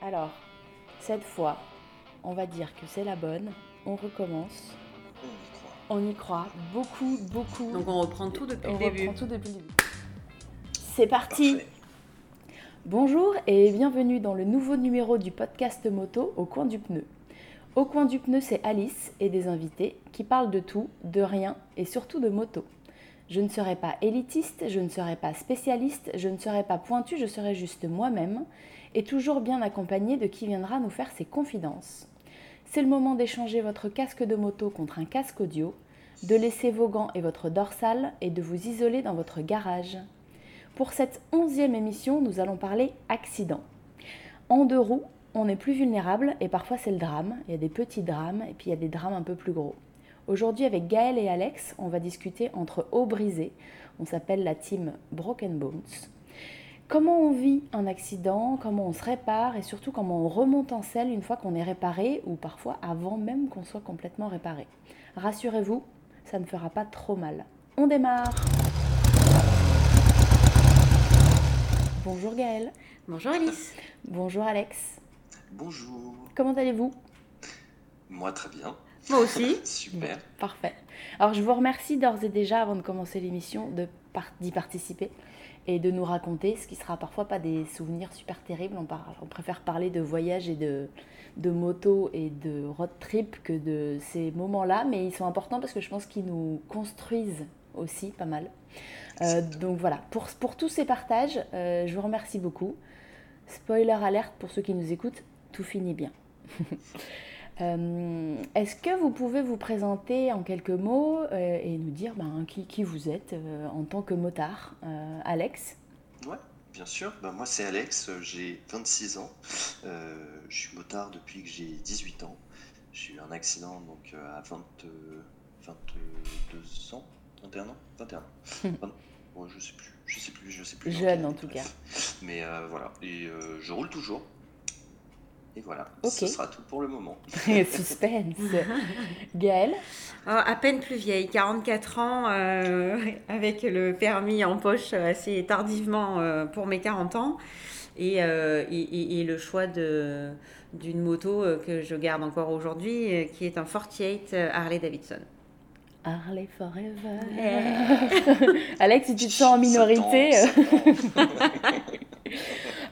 Alors, cette fois, on va dire que c'est la bonne. On recommence. On y croit. On y croit. Beaucoup, beaucoup. Donc on reprend tout depuis on le début. reprend tout depuis le début. C'est parti. Parfait. Bonjour et bienvenue dans le nouveau numéro du podcast moto Au coin du pneu. Au coin du pneu, c'est Alice et des invités qui parlent de tout, de rien et surtout de moto. Je ne serai pas élitiste, je ne serai pas spécialiste, je ne serai pas pointu, je serai juste moi-même et toujours bien accompagnée de qui viendra nous faire ses confidences. C'est le moment d'échanger votre casque de moto contre un casque audio, de laisser vos gants et votre dorsale et de vous isoler dans votre garage. Pour cette onzième émission, nous allons parler accident. En deux roues, on est plus vulnérable et parfois c'est le drame. Il y a des petits drames et puis il y a des drames un peu plus gros. Aujourd'hui avec Gaël et Alex, on va discuter entre eau brisée. On s'appelle la team Broken Bones. Comment on vit un accident, comment on se répare et surtout comment on remonte en selle une fois qu'on est réparé ou parfois avant même qu'on soit complètement réparé. Rassurez-vous, ça ne fera pas trop mal. On démarre Bonjour Gaël, Bonjour Alice. bonjour Alex, Bonjour. comment allez-vous? Moi, très bien. Moi aussi. Super. Parfait. Alors je vous remercie d'ores et déjà avant de commencer l'émission d'y participer et de nous raconter ce qui sera parfois pas des souvenirs super terribles. On, préfère parler de voyage et de, de moto et de road trip que de ces moments-là, mais ils sont importants parce que je pense qu'ils nous construisent aussi pas mal. Euh, donc voilà, pour, pour tous ces partages, euh, je vous remercie beaucoup. Spoiler alerte pour ceux qui nous écoutent, tout finit bien. Euh, Est-ce que vous pouvez vous présenter en quelques mots euh, et nous dire ben, qui, qui vous êtes euh, en tant que motard Alex? Ouais, bien sûr. Ben, moi, c'est Alex. J'ai 26 ans. Je suis motard depuis que j'ai 18 ans. J'ai eu un accident donc à 20, euh, 22 ans, 21 ans, 21 ans. Bon, je sais plus, je sais plus, je sais plus. Jeune, en tout cas. Mais voilà, et je roule toujours. Et voilà, ce sera tout pour le moment. Suspense Gaëlle Alors, à peine plus vieille, 44 ans, euh, avec le permis en poche assez tardivement euh, pour mes 40 ans. Et, euh, et, et- et le choix de- d'une moto euh, que je garde encore aujourd'hui, euh, qui est un 48 Harley Davidson. Harley Forever Alex, si tu te sens en minorité.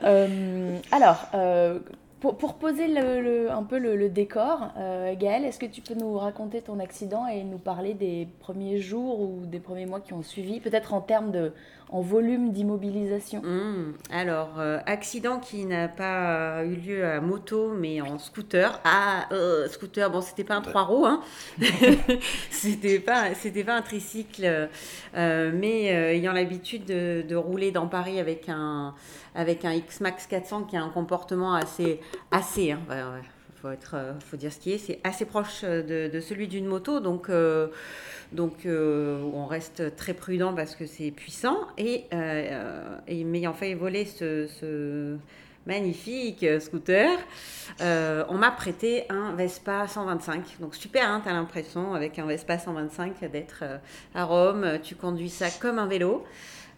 Euh, alors, euh, pour, poser un peu le, le décor, euh, Gaëlle, est-ce que tu peux nous raconter ton accident et nous parler des premiers jours ou des premiers mois qui ont suivi, peut-être en termes de, en volume d'immobilisation Hum, Alors, euh, accident qui n'a pas eu lieu à moto, mais en scooter. Ah, euh, scooter, bon, c'était pas un Ouais. trois roues, hein. c'était pas, c'était pas un tricycle, euh, mais euh, ayant l'habitude de, de rouler dans Paris avec un, avec un X-Max 400 qui a un comportement assez, assez, hein, ouais, ouais, faut être, euh, faut dire ce qui est, c'est assez proche de, de celui d'une moto, donc. euh, donc, euh, on reste très prudent parce que c'est puissant. Et, euh, m'ayant fait voler ce, magnifique scooter, euh, on m'a prêté un Vespa 125. Donc, super, hein, tu as l'impression, avec un Vespa 125, d'être euh, à Rome. Tu conduis ça comme un vélo.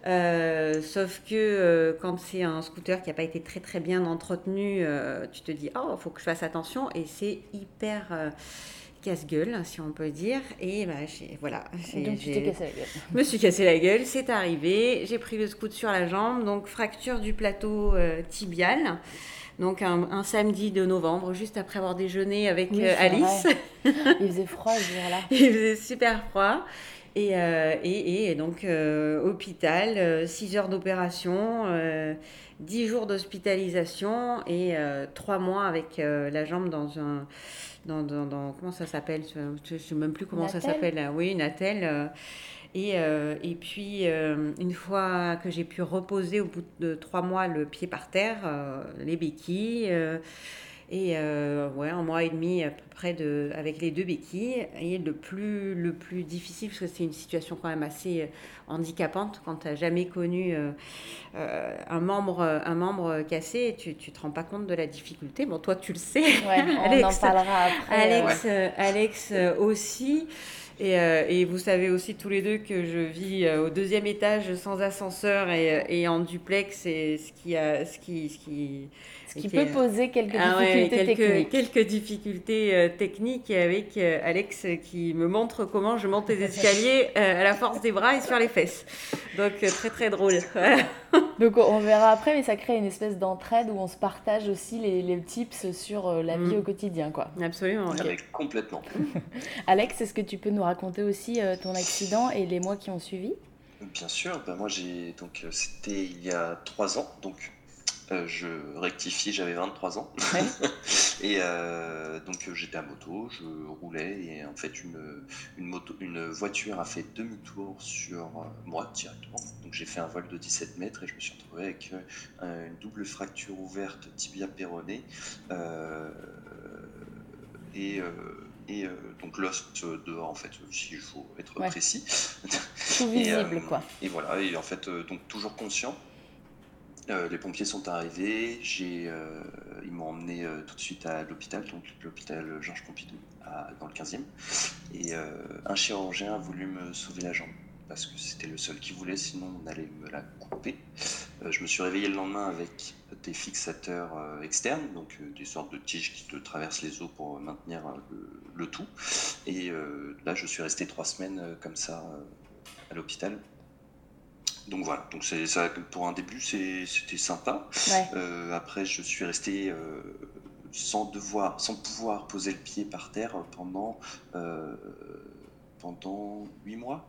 Euh, sauf que euh, quand c'est un scooter qui n'a pas été très très bien entretenu, euh, tu te dis oh faut que je fasse attention et c'est hyper casse-gueule si on peut dire et bah, voilà Donc tu t'es cassé la gueule. je me suis cassé la gueule, c'est arrivé, j'ai pris le scoot sur la jambe, donc fracture du plateau tibial. Donc un, un samedi de novembre, juste après avoir déjeuné avec Oui, Alice. Il faisait froid ce jour-là. Il faisait super froid. Et, euh, et, et donc, euh, hôpital, 6 heures d'opération, euh, 10 jours d'hospitalisation et 3 mois avec euh, la jambe dans un. Dans, dans, dans- comment ça s'appelle Je ne sais même plus comment ça s'appelle. Oui, une attelle. euh, et, euh, et puis, euh, une fois que j'ai pu reposer au bout de 3 mois le pied par terre, euh, les béquilles. Et euh, ouais, un mois et demi à peu près de, avec les deux béquilles. Et le plus, le plus difficile, parce que c'est une situation quand même assez euh, handicapante, quand tu n'as jamais connu euh, euh, un, membre, un membre cassé, tu ne te rends pas compte de la difficulté. Bon, toi, tu le sais. Ouais, on en Alex, parlera après. Alex, Alex aussi. Et, vous savez aussi tous les deux que je vis au deuxième étage sans ascenseur et, en duplex, et ce qui, a, ce qui, ce qui ce qui peut poser quelques ah difficultés techniques. Quelques difficultés euh, techniques avec euh, Alex qui me montre comment je monte les escaliers euh, à la force des bras et sur les fesses. Donc très très drôle. Donc on verra après, mais ça crée une espèce d'entraide où on se partage aussi les, les tips sur la vie mm. au quotidien. quoi. Absolument. Complètement. Alex, est-ce que tu peux nous raconter aussi ton accident et les mois qui ont suivi? Bien sûr, ben moi j'ai donc c'était il y a trois ans, donc euh, je rectifie, j'avais 23 ans. et euh, donc euh, j'étais à moto, je roulais et en fait une, une, moto, une voiture a fait demi-tour sur moi directement. Donc j'ai fait un vol de 17 mètres et je me suis retrouvé avec une double fracture ouverte tibia péroné et et donc l'os dehors en fait s'il faut être précis. Tout visible quoi. et voilà. Et en fait donc toujours conscient euh, les pompiers sont arrivés, euh, ils m'ont emmené euh, tout de suite à l'hôpital, donc l'hôpital Georges Pompidou, dans le 15e. Et un chirurgien a voulu me sauver la jambe, parce que c'était le seul qui voulait, sinon on allait me la couper. je me suis réveillé le lendemain avec des fixateurs externes, donc des sortes de tiges qui te traversent les os pour maintenir le, tout. Et là, je suis resté trois semaines comme ça à l'hôpital donc voilà, donc c'est ça pour un début c'était sympa. Euh, après je suis resté euh, sans devoir, sans pouvoir poser le pied par terre pendant euh, pendant huit mois.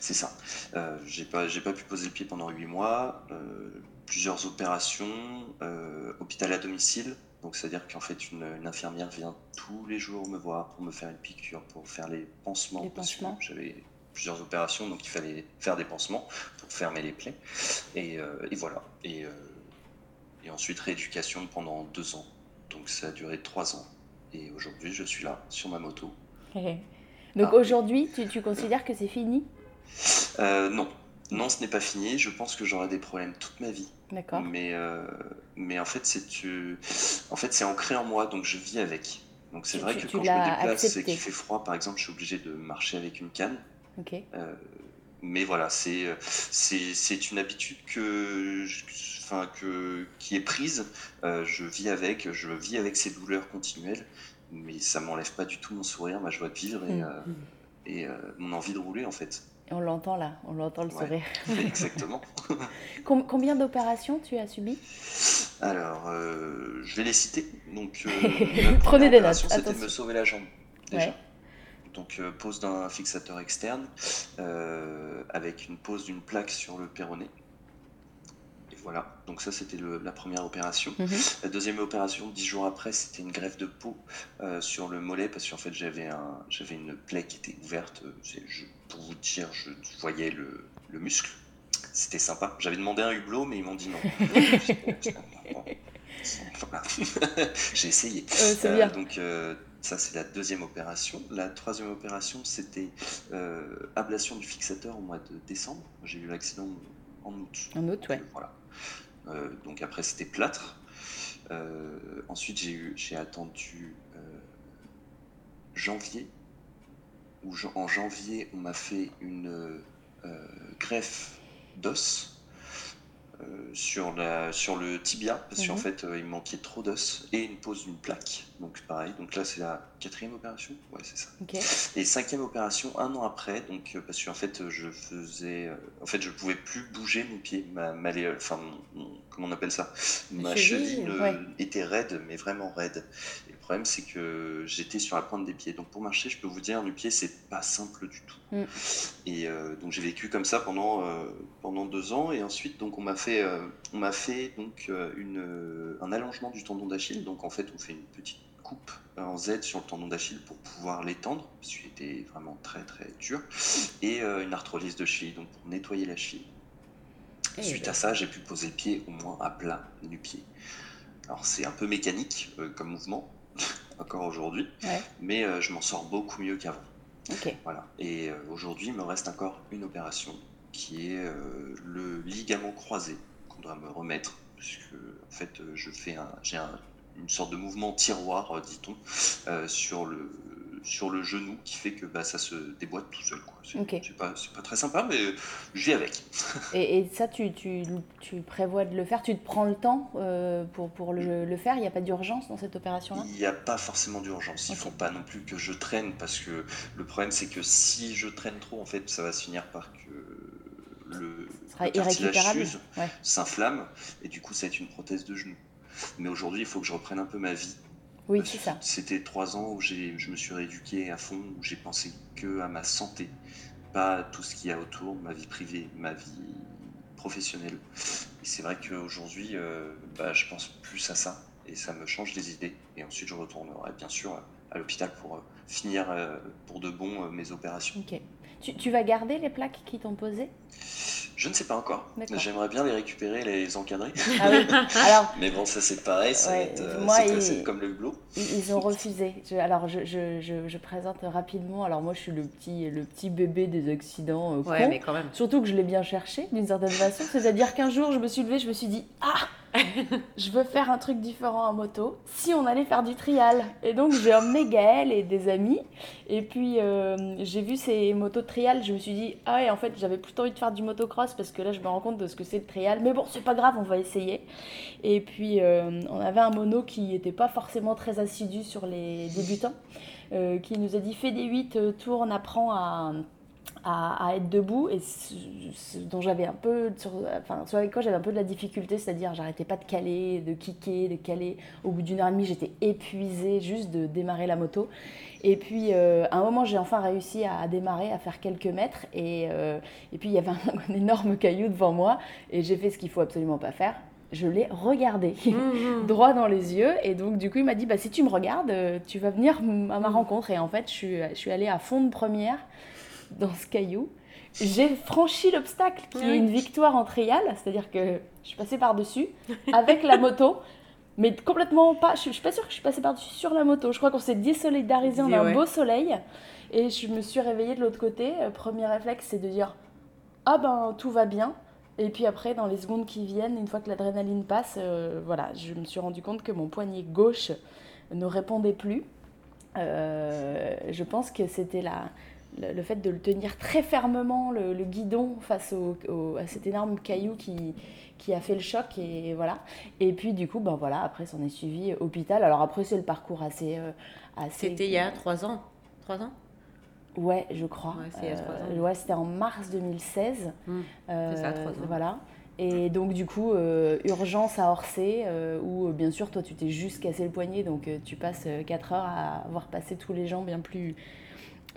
C'est ça. j'ai pas j'ai pas pu poser le pied pendant huit mois. plusieurs opérations, hôpital à domicile. Donc c'est-à-dire qu'en fait une, infirmière vient tous les jours me voir pour me faire une piqûre, pour faire les pansements. Les pansements. J'avais plusieurs opérations, donc il fallait faire des pansements pour fermer les plaies. Et, euh, voilà. Et, euh, et, ensuite rééducation pendant deux ans. Donc ça a duré trois ans. Et aujourd'hui, je suis là, sur ma moto. donc ah. aujourd'hui, tu, tu, considères que c'est fini? Euh, Non. Non, ce n'est pas fini. Je pense que j'aurai des problèmes toute ma vie. D'accord. Mais, mais en fait, c'est en fait, ancré en moi, donc je vis avec. Donc c'est vrai que quand je me déplace et qu'il fait froid, par exemple, je suis obligé de marcher avec une canne. Euh, mais voilà, c'est c'est une habitude que, enfin, que, qui est prise. Euh, je vis avec, je vis avec ces douleurs continuelles, mais ça m'enlève pas du tout mon sourire, ma joie de vivre et, euh, et mon envie de rouler en fait. on l'entend là, on l'entend le sourire. Exactement. Combien d'opérations tu as subi Alors, je vais les citer. Donc, Prenez des notes. C'était de me sauver la jambe. Déjà. Donc euh, pose d'un fixateur externe euh, avec une pose d'une plaque sur le péroné. Et voilà, donc ça c'était la première opération. Mhm. La deuxième opération, dix jours après, c'était une greffe de peau euh, sur le mollet parce qu'en fait j'avais un, une plaie qui était ouverte. pour vous dire, je voyais le, muscle. C'était sympa. J'avais demandé un hublot, mais ils m'ont dit non. J'ai essayé. donc ça, c'est la deuxième opération. La troisième opération, c'était euh, ablation du fixateur au mois de décembre. J'ai eu l'accident en août. En août, ouais. Voilà. Euh, donc après, c'était plâtre. Euh, ensuite, j'ai attendu janvier, où en janvier, on m'a fait une greffe d'os euh, sur, la, sur le tibia, parce qu'en mhm. fait, euh, il manquait trop d'os, et une pose d'une plaque. Donc pareil, donc là c'est la quatrième opération, ouais c'est ça. Et cinquième opération un an après, donc euh, parce qu'en fait je faisais, en fait je pouvais plus bouger mes pieds, ma, enfin comment on appelle ça, ma cheville, était raide, mais vraiment raide problème, c'est que j'étais sur la pointe des pieds. Donc pour marcher, je peux vous dire, du pied, c'est pas simple du tout. Mm. Et euh, donc j'ai vécu comme ça pendant, euh, pendant deux ans. Et ensuite, donc on m'a fait, euh, on m'a fait donc une, un allongement du tendon d'Achille. Donc en fait, on fait une petite coupe en Z sur le tendon d'Achille pour pouvoir l'étendre, parce qu'il était vraiment très très dur. Et une arthrolyse de cheville, donc pour nettoyer la cheville. Eh Suite ben. à ça, j'ai pu poser le pied au moins à plat du pied. Alors c'est un peu mécanique comme mouvement, encore aujourd'hui, mais euh, je m'en sors beaucoup mieux qu'avant. Voilà. Et euh, aujourd'hui, il me reste encore une opération qui est euh, le ligament croisé qu'on doit me remettre, puisque en fait, je fais un, j'ai une sorte de mouvement tiroir, dit-on, sur le sur le genou qui fait que bah, ça se déboîte tout seul. C'est Ok. c'est pas, pas très sympa, mais je vis avec. Et, et ça, tu, tu, tu prévois de le faire? Tu te prends le temps euh, pour, pour le, le faire? Il n'y a pas d'urgence dans cette opération-là? Il n'y a pas forcément d'urgence. Il Ok. faut pas non plus que je traîne parce que le problème c'est que si je traîne trop, en fait, ça va se finir par que le, le cartilage Ouais. s'inflamme et du coup ça va être une prothèse de genou. Mais aujourd'hui, il faut que je reprenne un peu ma vie. Oui, c'est ça. C'était trois ans où j'ai, je me suis rééduqué à fond, où j'ai pensé que à ma santé, pas à tout ce qu'il y a autour, ma vie privée, ma vie professionnelle. Et c'est vrai qu'aujourd'hui, euh, bah, je pense plus à ça et ça me change les idées. Et ensuite, je retournerai bien sûr à l'hôpital pour euh, finir euh, pour de bon euh, mes opérations. Ok. Tu, tu vas garder les plaques qui t'ont posées Je ne sais pas encore. J'aimerais bien les récupérer, les encadrer. Ah oui. Alors, Mais bon, ça c'est pareil, ça Ouais, va être, euh, moi, c'est, il- c'est comme le hublot. Ils ils ont refusé. Je- alors, je, je, je, je présente rapidement. Alors, moi, je suis le petit, le petit bébé des accidents euh, Ouais, mais quand même. Surtout que je l'ai bien cherché, d'une certaine façon. C'est-à-dire qu'un jour, je me suis levée, je me suis dit Ah Je veux faire un truc différent en moto. Si on allait faire du trial. Et donc, j'ai emmené Gaël et des amis. Et puis, euh, j'ai vu ces motos de trial. Je me suis dit Ah ouais, en fait, j'avais plutôt envie de faire du motocross parce que là, je me rends compte de ce que c'est le trial. Mais bon, c'est pas grave, on va essayer. Et puis, euh, on avait un mono qui n'était pas forcément très assidu sur les débutants, euh, qui nous a dit fais des 8 euh, tours, apprend à, à, à être debout, et ce, ce dont j'avais un peu, sur, enfin, sur avec quoi j'avais un peu de la difficulté, c'est-à-dire j'arrêtais pas de caler, de kicker, de caler. Au bout d'une heure et demie, j'étais épuisée juste de démarrer la moto. Et puis, euh, à un moment, j'ai enfin réussi à, à démarrer, à faire quelques mètres. Et, euh, et puis, il y avait un, un énorme caillou devant moi. Et j'ai fait ce qu'il faut absolument pas faire. Je l'ai regardé Mhm. droit dans les yeux. Et donc, du coup, il m'a dit bah, si tu me regardes, euh, tu vas venir à ma rencontre. Et en fait, je suis, je suis allée à fond de première dans ce caillou. J'ai franchi l'obstacle qui Ah est une victoire en trial, c'est-à-dire que je suis passée par-dessus avec la moto. Mais complètement pas, je, je suis pas sûre que je suis passée par-dessus sur la moto. Je crois qu'on s'est désolidarisé en Dis, un beau soleil. Et je me suis réveillée de l'autre côté. Euh, Premier réflexe, c'est de dire Ah ben tout va bien. Et puis après, dans les secondes qui viennent, une fois que l'adrénaline passe, euh, voilà, je me suis rendu compte que mon poignet gauche ne répondait plus. Euh, je pense que c'était la, le, le fait de le tenir très fermement, le, le guidon, face au, au- à cet énorme caillou qui, qui a fait le choc. Et voilà. Et puis du coup, ben voilà, après, s'en est suivi hôpital. Alors après, c'est le parcours assez. euh, assez C'était il y a trois ans. Trois ans? Ouais, je crois. Ouais. Euh, ouais, c'était en mars 2016. Hmm. Euh, C'est ça, trois ans. Voilà. Et donc, du coup, euh, urgence à Orsay, euh, où bien sûr, toi, tu t'es juste cassé le poignet, donc euh, tu passes 4 heures à voir passer tous les gens bien plus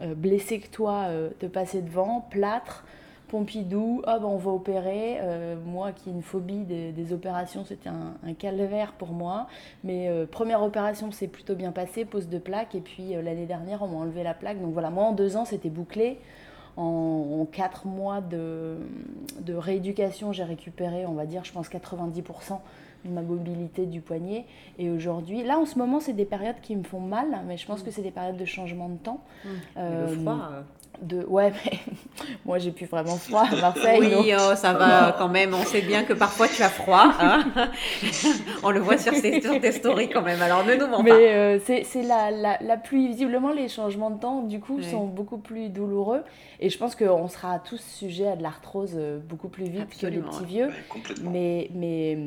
euh, blessés que toi, euh, te passer devant, plâtre. Pompidou, ah ben on va opérer. Euh, moi qui ai une phobie des, opérations, c'était un, calvaire pour moi. Mais première opération s'est plutôt bien passée, pose de plaque. Et puis l'année dernière, on m'a enlevé la plaque. Donc voilà, moi en deux ans, c'était bouclé. En, en quatre mois de, de rééducation, j'ai récupéré, on va dire, je pense 90% de ma mobilité du poignet. Et aujourd'hui, là en ce moment, c'est des périodes qui me font mal, mais je pense que c'est des période de changement de temps. Euh, Le froid. De... Ouais, mais moi j'ai plus vraiment froid à Marseille. donc- Oui, oh, ça va quand même. On sait bien que parfois tu as froid. hein. On le voit sur, ces- sur tes stories quand même. Alors ne nous mens pas. Mais euh, c'est c'est la, la, la pluie. Visiblement, les changements de temps, du coup, sont beaucoup plus douloureux. Et je pense qu'on sera tous sujets à de l'arthrose euh, beaucoup plus vite Absolument, que les petits ouais. vieux. Ouais. Mais, mais,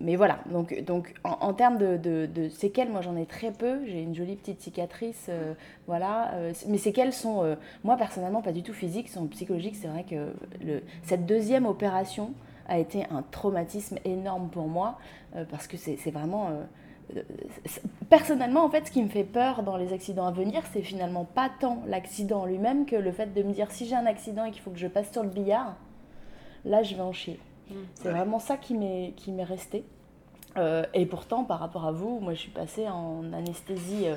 mais voilà, donc, donc en, en termes de, de, de séquelles, moi j'en ai très peu. J'ai une jolie petite cicatrice, euh, voilà. euh, mes séquelles sont, euh, moi personnellement, pas du tout physiques, sont psychologiques. C'est vrai que le, cette deuxième opération a été un traumatisme énorme pour moi euh, parce que c'est c'est vraiment. euh, euh, c'est- Personnellement, en fait, ce qui me fait peur dans les accidents à venir, c'est finalement pas tant l'accident en lui-même que le fait de me dire si j'ai un accident et qu'il faut que je passe sur le billard, là je vais en chier. C'est Ouais. vraiment ça qui m'est qui m'est resté. Euh, et pourtant, par rapport à vous, moi je suis passée en anesthésie euh,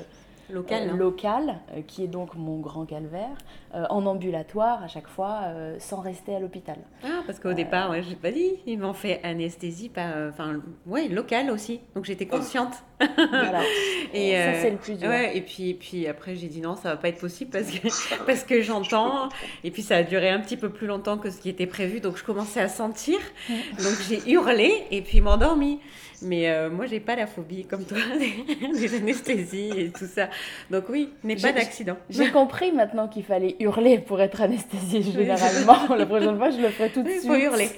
Local. euh, hein. locale, euh, qui est donc mon grand calvaire, euh, en ambulatoire à chaque fois, sans rester à l'hôpital. Ah, parce qu'au départ, ouais, j'ai pas dit. Ils m'ont fait anesthésie, enfin, ouais, locale aussi. Donc j'étais consciente. Voilà. Et ça, c'est le plus dur. Ouais, et puis, puis après, j'ai dit non, ça va pas être possible parce que, parce que j'entends. Et puis, ça a duré un petit peu plus longtemps que ce qui était prévu. Donc, je commençais à sentir. Donc, j'ai hurlé et puis m'endormi. Mais euh, moi, j'ai pas la phobie comme toi, des anesthésies et tout ça. Donc oui, n'est pas d'accident. J'ai compris maintenant qu'il fallait hurler pour être anesthésié généralement. la prochaine fois, je le ferai tout de suite. Il faut hurler.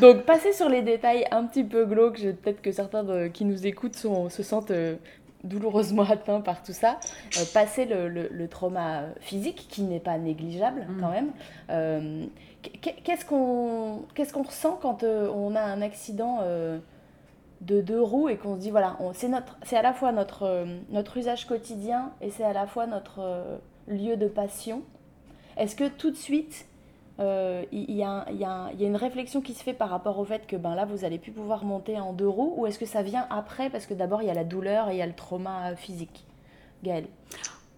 Donc, passer sur les détails un petit peu glauques, peut-être que certains qui nous écoutent se sentent euh, douloureusement atteints par tout ça. Euh, passer le, trauma physique, qui n'est pas négligeable mm. quand même. Qu'est-ce qu'on qu'est-ce qu'on ressent quand on a un accident de deux roues et qu'on se dit voilà, c'est à la fois notre, euh, notre usage quotidien et c'est à la fois notre euh, lieu de passion. Est-ce que tout de suite euh, il y, y, a, une réflexion qui se fait par rapport au fait que ben là vous allez plus pouvoir monter en deux roues ou est-ce que ça vient après parce que d'abord il y a la douleur et il y a le trauma physique? Gaëlle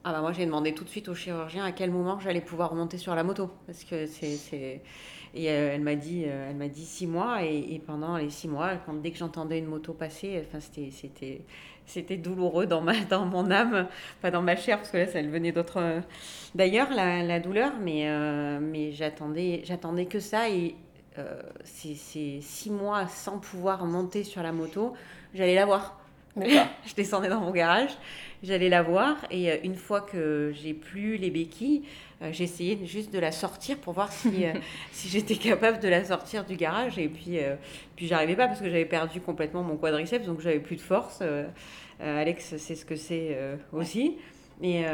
ah bah moi j'ai demandé tout de suite au chirurgien à quel moment j'allais pouvoir monter sur la moto parce que c'est et euh, elle m'a dit, euh, elle m'a dit six mois. Et, pendant les six mois, dès que j'entendais une moto passer, enfin, c'était, c'était, c'était douloureux dans, ma, dans mon âme, pas dans ma chair, parce que là, ça venait d'autres. D'ailleurs, la, la, douleur, mais, euh, mais j'attendais, j'attendais que ça. Et ces, ces six mois sans pouvoir monter sur la moto, j'allais la voir. je descendais dans mon garage, j'allais la voir et une fois que j'ai plus les béquilles, euh, essayé juste de la sortir pour voir si, euh, si j'étais capable de la sortir du garage. Et puis, euh, puis j'arrivais pas parce que j'avais perdu complètement mon quadriceps, donc j'avais plus de force. Alex c'est ce que c'est aussi. Mais,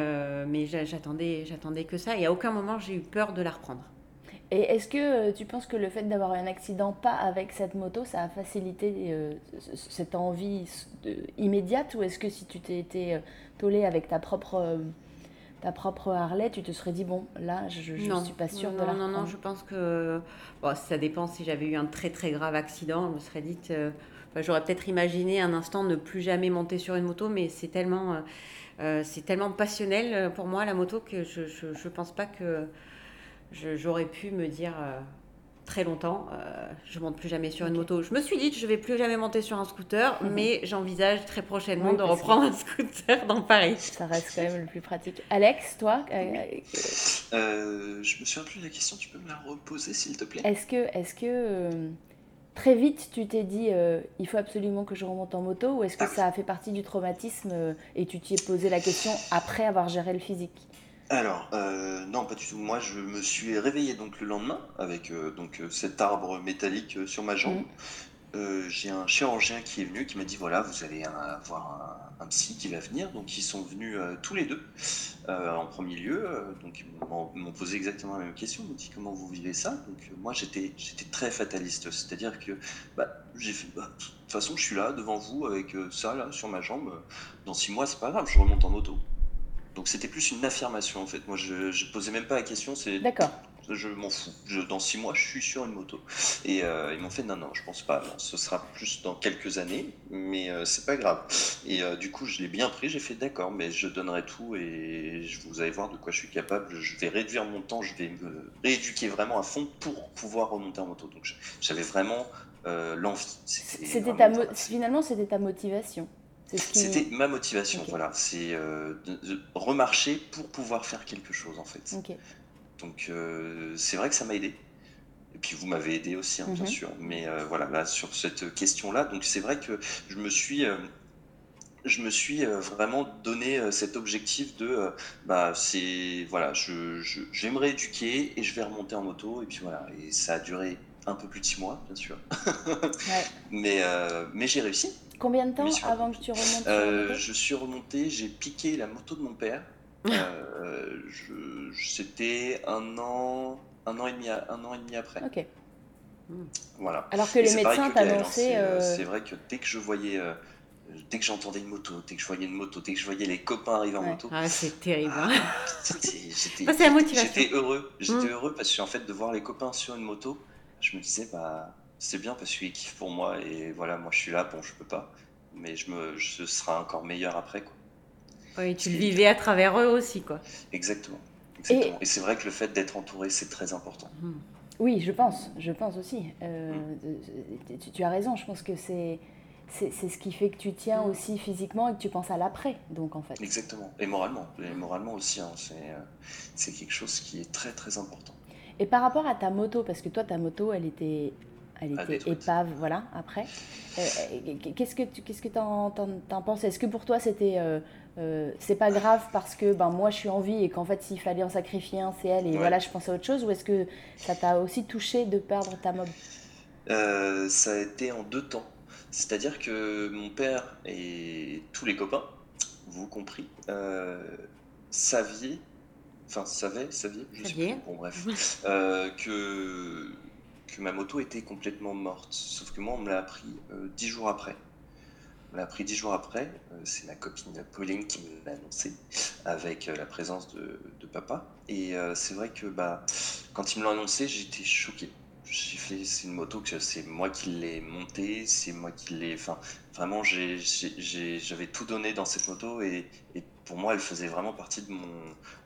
mais j'attendais, j'attendais que ça. Et à aucun moment, j'ai eu peur de la reprendre. Et est-ce que tu penses que le fait d'avoir un accident pas avec cette moto, ça a facilité cette envie immédiate? Ou est-ce que si tu t'es été tollé avec ta propre ta propre Harley, tu te serais dit, bon, là, je ne suis pas sûre non, de la Non, non, non, je pense que bon, ça dépend. Si j'avais eu un très très grave accident, je me serais dit, euh, j'aurais peut-être imaginé un instant ne plus jamais monter sur une moto, mais c'est tellement, euh, euh, c'est tellement passionnel pour moi la moto que je ne pense pas que j'aurais pu me dire très longtemps. Euh, je monte plus jamais sur une moto. Je me suis dit je vais plus jamais monter sur un scooter, mhm. mais j'envisage très prochainement de reprendre un scooter dans Paris. Ça reste quand même le plus pratique. Alex, toi euh, euh, Je me souviens plus de la question. Tu peux me la reposer, s'il te plaît? Est-ce que, est-ce que très vite tu t'es dit il faut absolument que je remonte en moto, ou est-ce que ah ça a fait partie du traumatisme et tu t'y es posé la question après avoir géré le physique? Alors, euh, non, pas du tout. Moi, je me suis réveillé donc le lendemain avec euh, donc euh, cet arbre métallique sur ma jambe. Mm. j'ai un chirurgien qui est venu, qui m'a dit voilà, vous allez avoir un, psy qui va venir. Donc, ils sont venus tous les deux en premier lieu. donc, ils m'ont posé exactement la même question. Ils m'ont dit comment vous vivez ça? Donc, moi, j'étais j'étais très fataliste. C'est-à-dire que bah, j'ai fait bah, de toute façon, je suis là devant vous avec ça là sur ma jambe. Dans six mois, c'est pas grave, je remonte en moto. Donc c'était plus une affirmation en fait. Moi je, ne posais même pas la question, c'est. D'accord. Je m'en fous. dans six mois, je suis sur une moto. Et euh, ils m'ont fait non, non, je pense pas. Non, ce sera plus dans quelques années, mais euh, c'est pas grave. Et euh, du coup, je l'ai bien pris. J'ai fait d'accord, mais je donnerai tout et je, vous allez voir de quoi je suis capable. Je vais réduire mon temps, je vais me rééduquer vraiment à fond pour pouvoir remonter en moto. Donc j'avais vraiment l'envie. C'était ta finalement, c'était ta motivation. C'était ma motivation, voilà. C'est euh, de, remarcher pour pouvoir faire quelque chose, en fait. Donc, euh, c'est vrai que ça m'a aidé. Et puis, vous m'avez aidé aussi, hein, bien mhm. sûr. Mais euh, voilà, là, sur cette question-là, donc c'est vrai que je me suis je me suis vraiment donné cet objectif de bah c'est voilà je, je, vais me rééduquer et je vais remonter en moto et puis voilà et ça a duré un peu plus de six mois bien sûr mais mais j'ai réussi Combien de temps avant que tu remontes euh, Je suis remonté, j'ai piqué la moto de mon père. euh, C'était un an, un an et demi, un an et demi après. Ok. Voilà. Alors que le médecin t'annonçait. Euh, euh, c'est vrai que dès que je voyais, dès que j'entendais une moto, dès que je voyais une moto, dès que je voyais les copains arriver en moto. Ah, c'est terrible. Ah, hein. J'étais heureux. J'étais mm. heureux parce que en fait de voir les copains sur une moto, je me disais bah c'est bien parce qu'ils kiffent pour moi et voilà, moi je suis là, bon, je peux pas, mais je me, ce sera encore meilleur après, quoi. Oui, tu le vivais à travers eux aussi, quoi. Exactement. Exactement. Et, c'est vrai que le fait d'être entouré, c'est très important. Hmm. Oui, je pense, je pense aussi. Euh, hmm. tu, as raison, je pense que c'est c'est ce qui fait que tu tiens hmm. aussi physiquement et que tu penses à l'après, donc en fait. Exactement, et moralement, et moralement aussi, hein, euh, c'est quelque chose qui est très très important. Et par rapport à ta moto, parce que toi ta moto, elle était elle était épave, voilà, après. qu'est-ce que tu qu'est-ce que t'en, penses? Est-ce que pour toi c'était c'est pas grave parce que ben moi je suis en vie et qu'en fait s'il fallait en sacrifier un c'est elle et voilà je pensais à autre chose? Ou est-ce que ça t'a aussi touché de perdre ta mob? Ça a été en deux temps. C'est-à-dire que mon père et tous les copains, vous compris, euh, saviez, enfin savaient, saviez, je sais plus, bon bref, euh, que, que ma moto était complètement morte. Sauf que moi, on me l'a appris euh, dix jours après. On l'a appris dix jours après. c'est ma copine Pauline qui me l'a annoncé avec la présence de, papa. Et c'est vrai que bah, quand il me l'a annoncé, j'étais choqué j'ai fait, c'est une moto que c'est moi qui l'ai montée, c'est moi qui l'ai. Enfin, vraiment, j'avais tout donné dans cette moto et, et, pour moi, elle faisait vraiment partie de mon,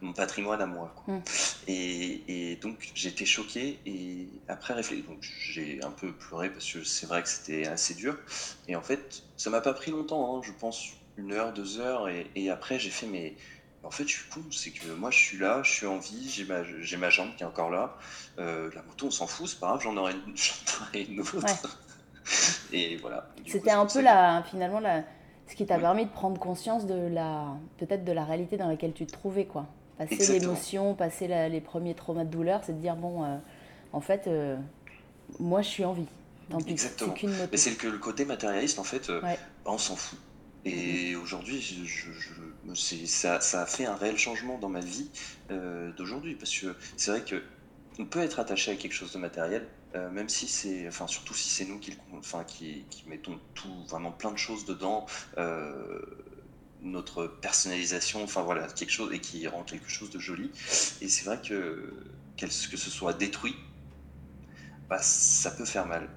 mon patrimoine à moi. Quoi. Mm. Et, et, donc, j'étais choqué et après donc j'ai un peu pleuré parce que c'est vrai que c'était assez dur. Et en fait, ça m'a pas pris longtemps, hein, je pense une heure, deux heures. Et, et après, j'ai fait mes en fait, je suis con, c'est que moi, je suis là, je suis en vie, j'ai ma, j'ai ma jambe qui est encore là. Euh, la moto, on s'en fout, c'est pas grave, j'en aurai une, une autre. Et voilà. C'était un peu la, finalement la, ce qui t'a permis de prendre conscience de la, peut-être de la réalité dans laquelle tu te trouvais, quoi. Passer l'émotion, passer les premiers traumas de douleur, c'est de dire bon, euh, en fait, euh, moi, je suis en vie. Exactement. Mais c'est que le côté matérialiste, en fait, on s'en fout. Et aujourd'hui, je, ça, ça, a fait un réel changement dans ma vie euh, d'aujourd'hui. Parce que c'est vrai que on peut être attaché à quelque chose de matériel, euh, même si c'est, enfin surtout si c'est nous qui, enfin, qui, qui, mettons tout, vraiment plein de choses dedans, euh, notre personnalisation, enfin voilà, quelque chose et qui rend quelque chose de joli. Et c'est vrai que que ce soit détruit, bah, ça peut faire mal.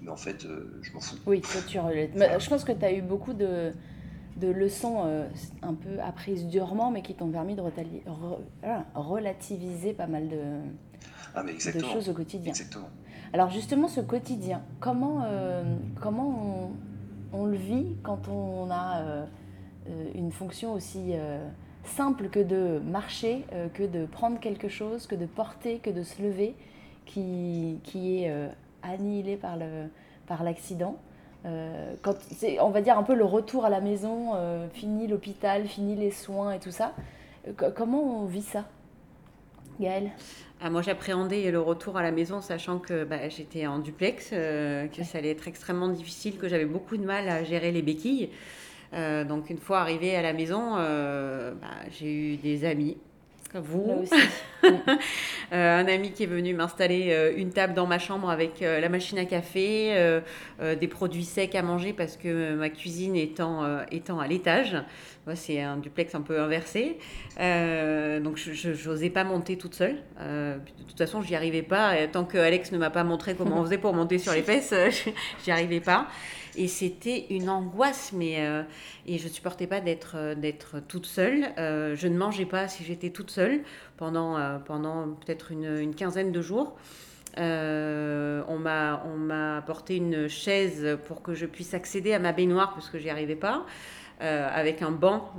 Mais en fait, je m'en fous. Oui, toi, tu Je pense que tu as eu beaucoup de, de leçons euh, un peu apprises durement, mais qui t'ont permis de relativiser pas mal de, ah, choses au quotidien. Alors justement, ce quotidien, comment, euh, on, le vit quand on a euh, une fonction aussi simple que de marcher, que de prendre quelque chose, que de porter, que de se lever, qui, est annihilé par l'accident euh, on va dire un peu le retour à la maison, euh, fini l'hôpital, fini les soins et tout ça. Euh, comment on vit ça, Gaëlle? Ah, Moi, j'appréhendais le retour à la maison, sachant que bah, j'étais en duplex, que ça allait être extrêmement difficile, que j'avais beaucoup de mal à gérer les béquilles. donc, une fois arrivée à la maison, bah, j'ai eu des amis vous. Euh, un ami qui est venu m'installer euh, une table dans ma chambre avec euh, la machine à café, des produits secs à manger parce que ma cuisine étant, étant à l'étage. C'est un duplex un peu inversé. donc je n'osais pas monter toute seule. de toute façon, je n'y arrivais pas. tant que Alex ne m'a pas montré comment on faisait pour monter sur les fesses, j'y arrivais pas. Et c'était une angoisse, mais euh, et je supportais pas d'être euh, d'être toute seule. Euh, je ne mangeais pas si j'étais toute seule pendant, pendant peut-être une, quinzaine de jours. on m'a on m'a apporté une chaise pour que je puisse accéder à ma baignoire parce que j'y arrivais pas. avec un banc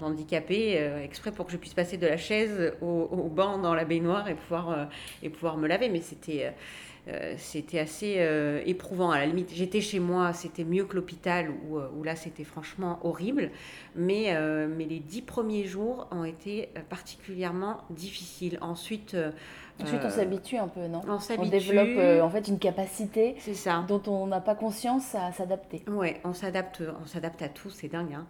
handicapé, exprès pour que je puisse passer de la chaise au, au banc dans la baignoire et pouvoir, et pouvoir me laver. Mais c'était euh, c'était assez euh, éprouvant. À la limite, j'étais chez moi, c'était mieux que l'hôpital où, euh, où, là c'était franchement horrible. Mais, mais les dix premiers jours ont été particulièrement difficiles. Ensuite, Ensuite, on s'habitue un peu, non On, développe en fait une capacité ça. dont on n'a pas conscience à s'adapter. Oui, on s'adapte, on s'adapte à tout, c'est dingue. Hein.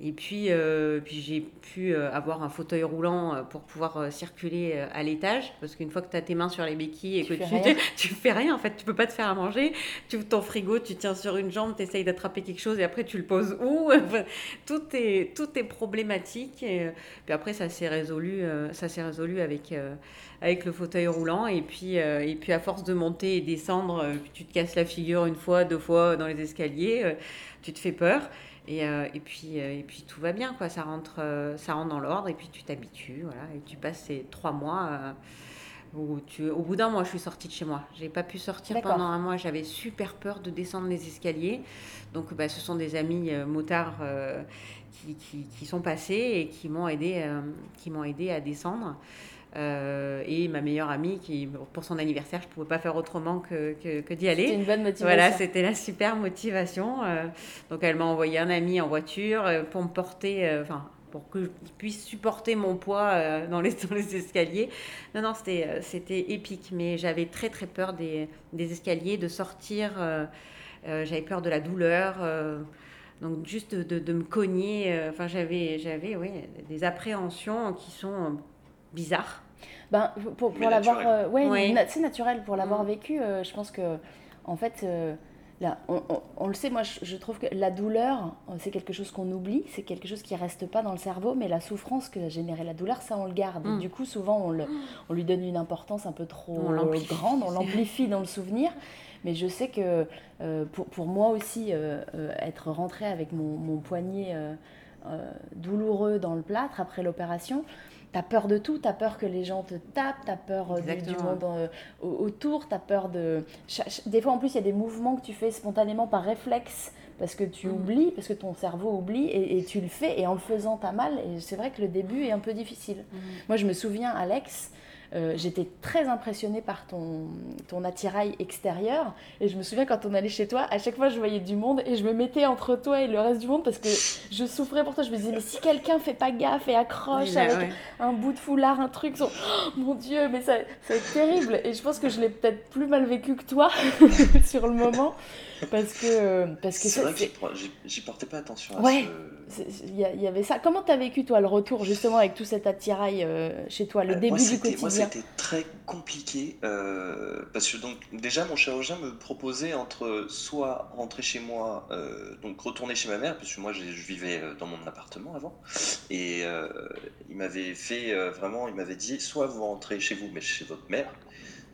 Et puis, euh, puis j'ai pu euh, avoir un fauteuil roulant euh, pour pouvoir circuler à l'étage, parce qu'une fois que tu as tes mains sur les béquilles et que tu, tu fais rien, en fait, tu peux pas te faire à manger. Tu ouvres ton frigo, tu tiens sur une jambe, tu essayes d'attraper quelque chose et après tu le poses où? Tout, est, tout est problématique. Et puis après, ça s'est résolu, ça s'est résolu avec, avec le fauteuil roulant. Et puis, et puis à force de monter et descendre, tu te casses la figure une fois, deux fois dans les escaliers, tu te fais peur. Et, euh, et, puis, euh, et puis tout va bien, quoi. Ça rentre, euh, ça rentre dans l'ordre et puis tu t'habitues, voilà. Et tu passes ces trois mois où tu, au bout d'un mois, je suis sortie de chez moi. J'ai pas pu sortir pendant un mois. J'avais super peur de descendre les escaliers. Donc, bah, ce sont des amis motards qui, qui, qui, sont passés et qui m'ont aidé, qui m'ont aidé à descendre. Euh, et ma meilleure amie qui, pour son anniversaire, je ne pouvais pas faire autrement que, que, d'y aller. C'était une bonne motivation. Voilà, c'était la super motivation. Euh, donc elle m'a envoyé un ami en voiture euh, pour me porter, enfin pour que je puisse supporter mon poids dans, les, dans les escaliers. Non, non, c'était, c'était épique, mais j'avais très très peur des, des escaliers, de sortir. j'avais peur de la douleur. donc juste de, de, me cogner. Enfin, j'avais, j'avais oui, des appréhensions qui sont bizarres. Ben, pour, pour l'avoir. Euh, ouais, c'est naturel. Pour l'avoir mm. vécu, euh, je pense que, en fait, euh, là, on, on, le sait, moi, je, trouve que la douleur, c'est quelque chose qu'on oublie, c'est quelque chose qui reste pas dans le cerveau, mais la souffrance que a généré la douleur, ça, on le garde. Mm. Du coup, souvent, on, le, on lui donne une importance un peu trop grande, on l'amplifie dans le souvenir. Mais je sais que pour, pour, moi aussi, être rentré avec mon, mon poignet douloureux dans le plâtre après l'opération, T'as peur de tout, t'as peur que les gens te tapent, t'as peur euh, du, monde euh, autour, t'as peur de... Des fois en plus il y a des mouvements que tu fais spontanément par réflexe parce que tu mm. oublies, parce que ton cerveau oublie et, tu le fais et en le faisant t'as mal et c'est vrai que le début est un peu difficile. Mm. Moi je me souviens Alex, euh, j'étais très impressionnée par ton, ton attirail extérieur. Et je me souviens quand on allait chez toi, à chaque fois je voyais du monde et je me mettais entre toi et le reste du monde parce que je souffrais pour toi. Je me disais, mais si quelqu'un fait pas gaffe et accroche avec un bout de foulard, un truc, oh, mon Dieu, mais ça, ça va être terrible. Et je pense que je l'ai peut-être plus mal vécu que toi sur le moment parce que parce que c'est vrai que j'y portais pas attention à ouais, il y, avait ça comment tu as vécu toi le retour justement avec tout cet attirail euh, chez toi le euh, début du quotidien moi c'était très compliqué euh, parce que donc déjà mon chirurgien me proposait entre soit rentrer chez moi donc retourner chez ma mère puisque moi je vivais dans mon appartement avant et il m'avait fait vraiment il m'avait dit soit vous rentrez chez vous mais chez votre mère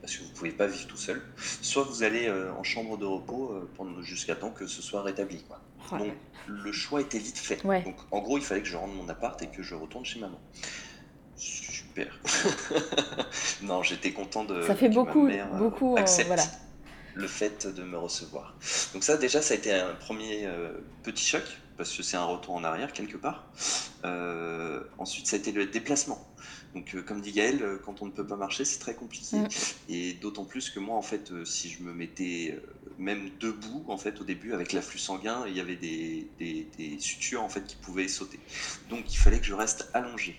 parce que vous ne pouvez pas vivre tout seul, soit vous allez euh, en chambre de repos euh, jusqu'à temps que ce soit rétabli. Quoi. Donc le choix était vite fait. Donc en gros, il fallait que je rentre mon appart et que je retourne chez maman. Super. non, j'étais content de. Ça fait beaucoup, ma mère, beaucoup. Accepte voilà. le fait de me recevoir. Donc ça, déjà, ça a été un premier petit choc parce que c'est un retour en arrière quelque part. ensuite, ça a été le déplacement. Donc, euh, comme dit Gaël, euh, quand on ne peut pas marcher, c'est très compliqué. Mm. Et d'autant plus que moi, en fait, euh, si je me mettais même debout, en fait, au début, avec l'afflux sanguin, il y avait des, des, sutures, en fait, qui pouvaient sauter. Donc, il fallait que je reste allongé.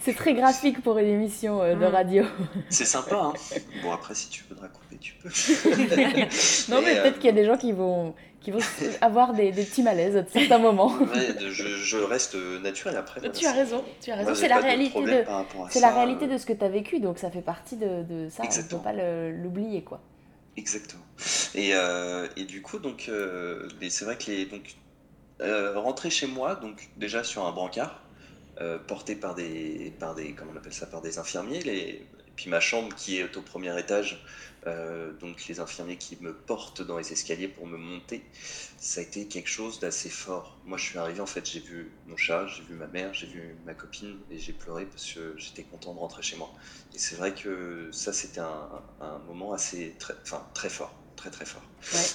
C'est très graphique pour une émission de mm. radio. C'est sympa, hein Bon, après, si tu veux raconter, tu peux. non, mais peut-être qu'il y a des gens qui vont qui vont avoir des, des, petits malaises à certains moments. je, reste naturel après. tu as raison, tu as raison. C'est la réalité de, c'est la réalité de ce que tu as vécu, donc ça fait partie de, de ça. Exactement. On ne peut pas l'oublier, quoi. Exactement. Et, euh, et, du coup, donc, euh, c'est vrai que les, donc, euh, rentrer chez moi, donc déjà sur un brancard, porté par des, par des, comment on appelle ça, par des infirmiers, les, puis ma chambre qui est au premier étage euh, donc les infirmiers qui me portent dans les escaliers pour me monter, ça a été quelque chose d'assez fort. Moi je suis arrivé en fait, j'ai vu mon chat, j'ai vu ma mère, j'ai vu ma copine et j'ai pleuré parce que j'étais content de rentrer chez moi. Et c'est vrai que ça c'était un, moment assez très, enfin, très fort, très très fort.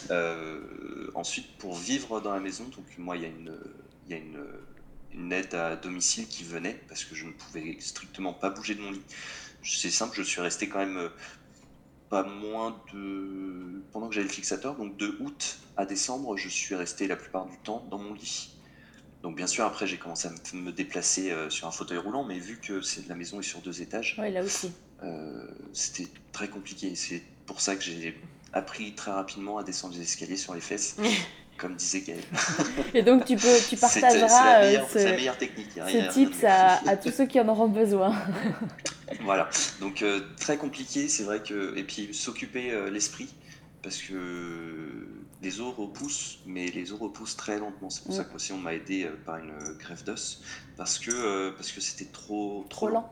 Euh, ensuite pour vivre dans la maison, donc moi il y a une, il y a une, une aide à domicile qui venait parce que je ne pouvais strictement pas bouger de mon lit. C'est simple, je suis resté quand même pas moins de. Pendant que j'avais le fixateur, donc de août à décembre, je suis resté la plupart du temps dans mon lit. Donc bien sûr, après j'ai commencé à me déplacer euh, sur un fauteuil roulant, mais vu que la maison est sur deux étages, là aussi. Euh, c'était très compliqué. C'est pour ça que j'ai appris très rapidement à descendre les escaliers sur les fesses. comme disait Gaël. Et donc tu peux, tu partageras euh, ce, la meilleure technique. ce tips à, à, tous ceux qui en auront besoin. Voilà, donc euh, très compliqué, c'est vrai que et puis s'occuper euh, l'esprit parce que les os repoussent, mais les os repoussent très lentement. C'est pour ça mm. qu'aussi on m'a aidé par une greffe d'os parce que parce que c'était trop trop lent.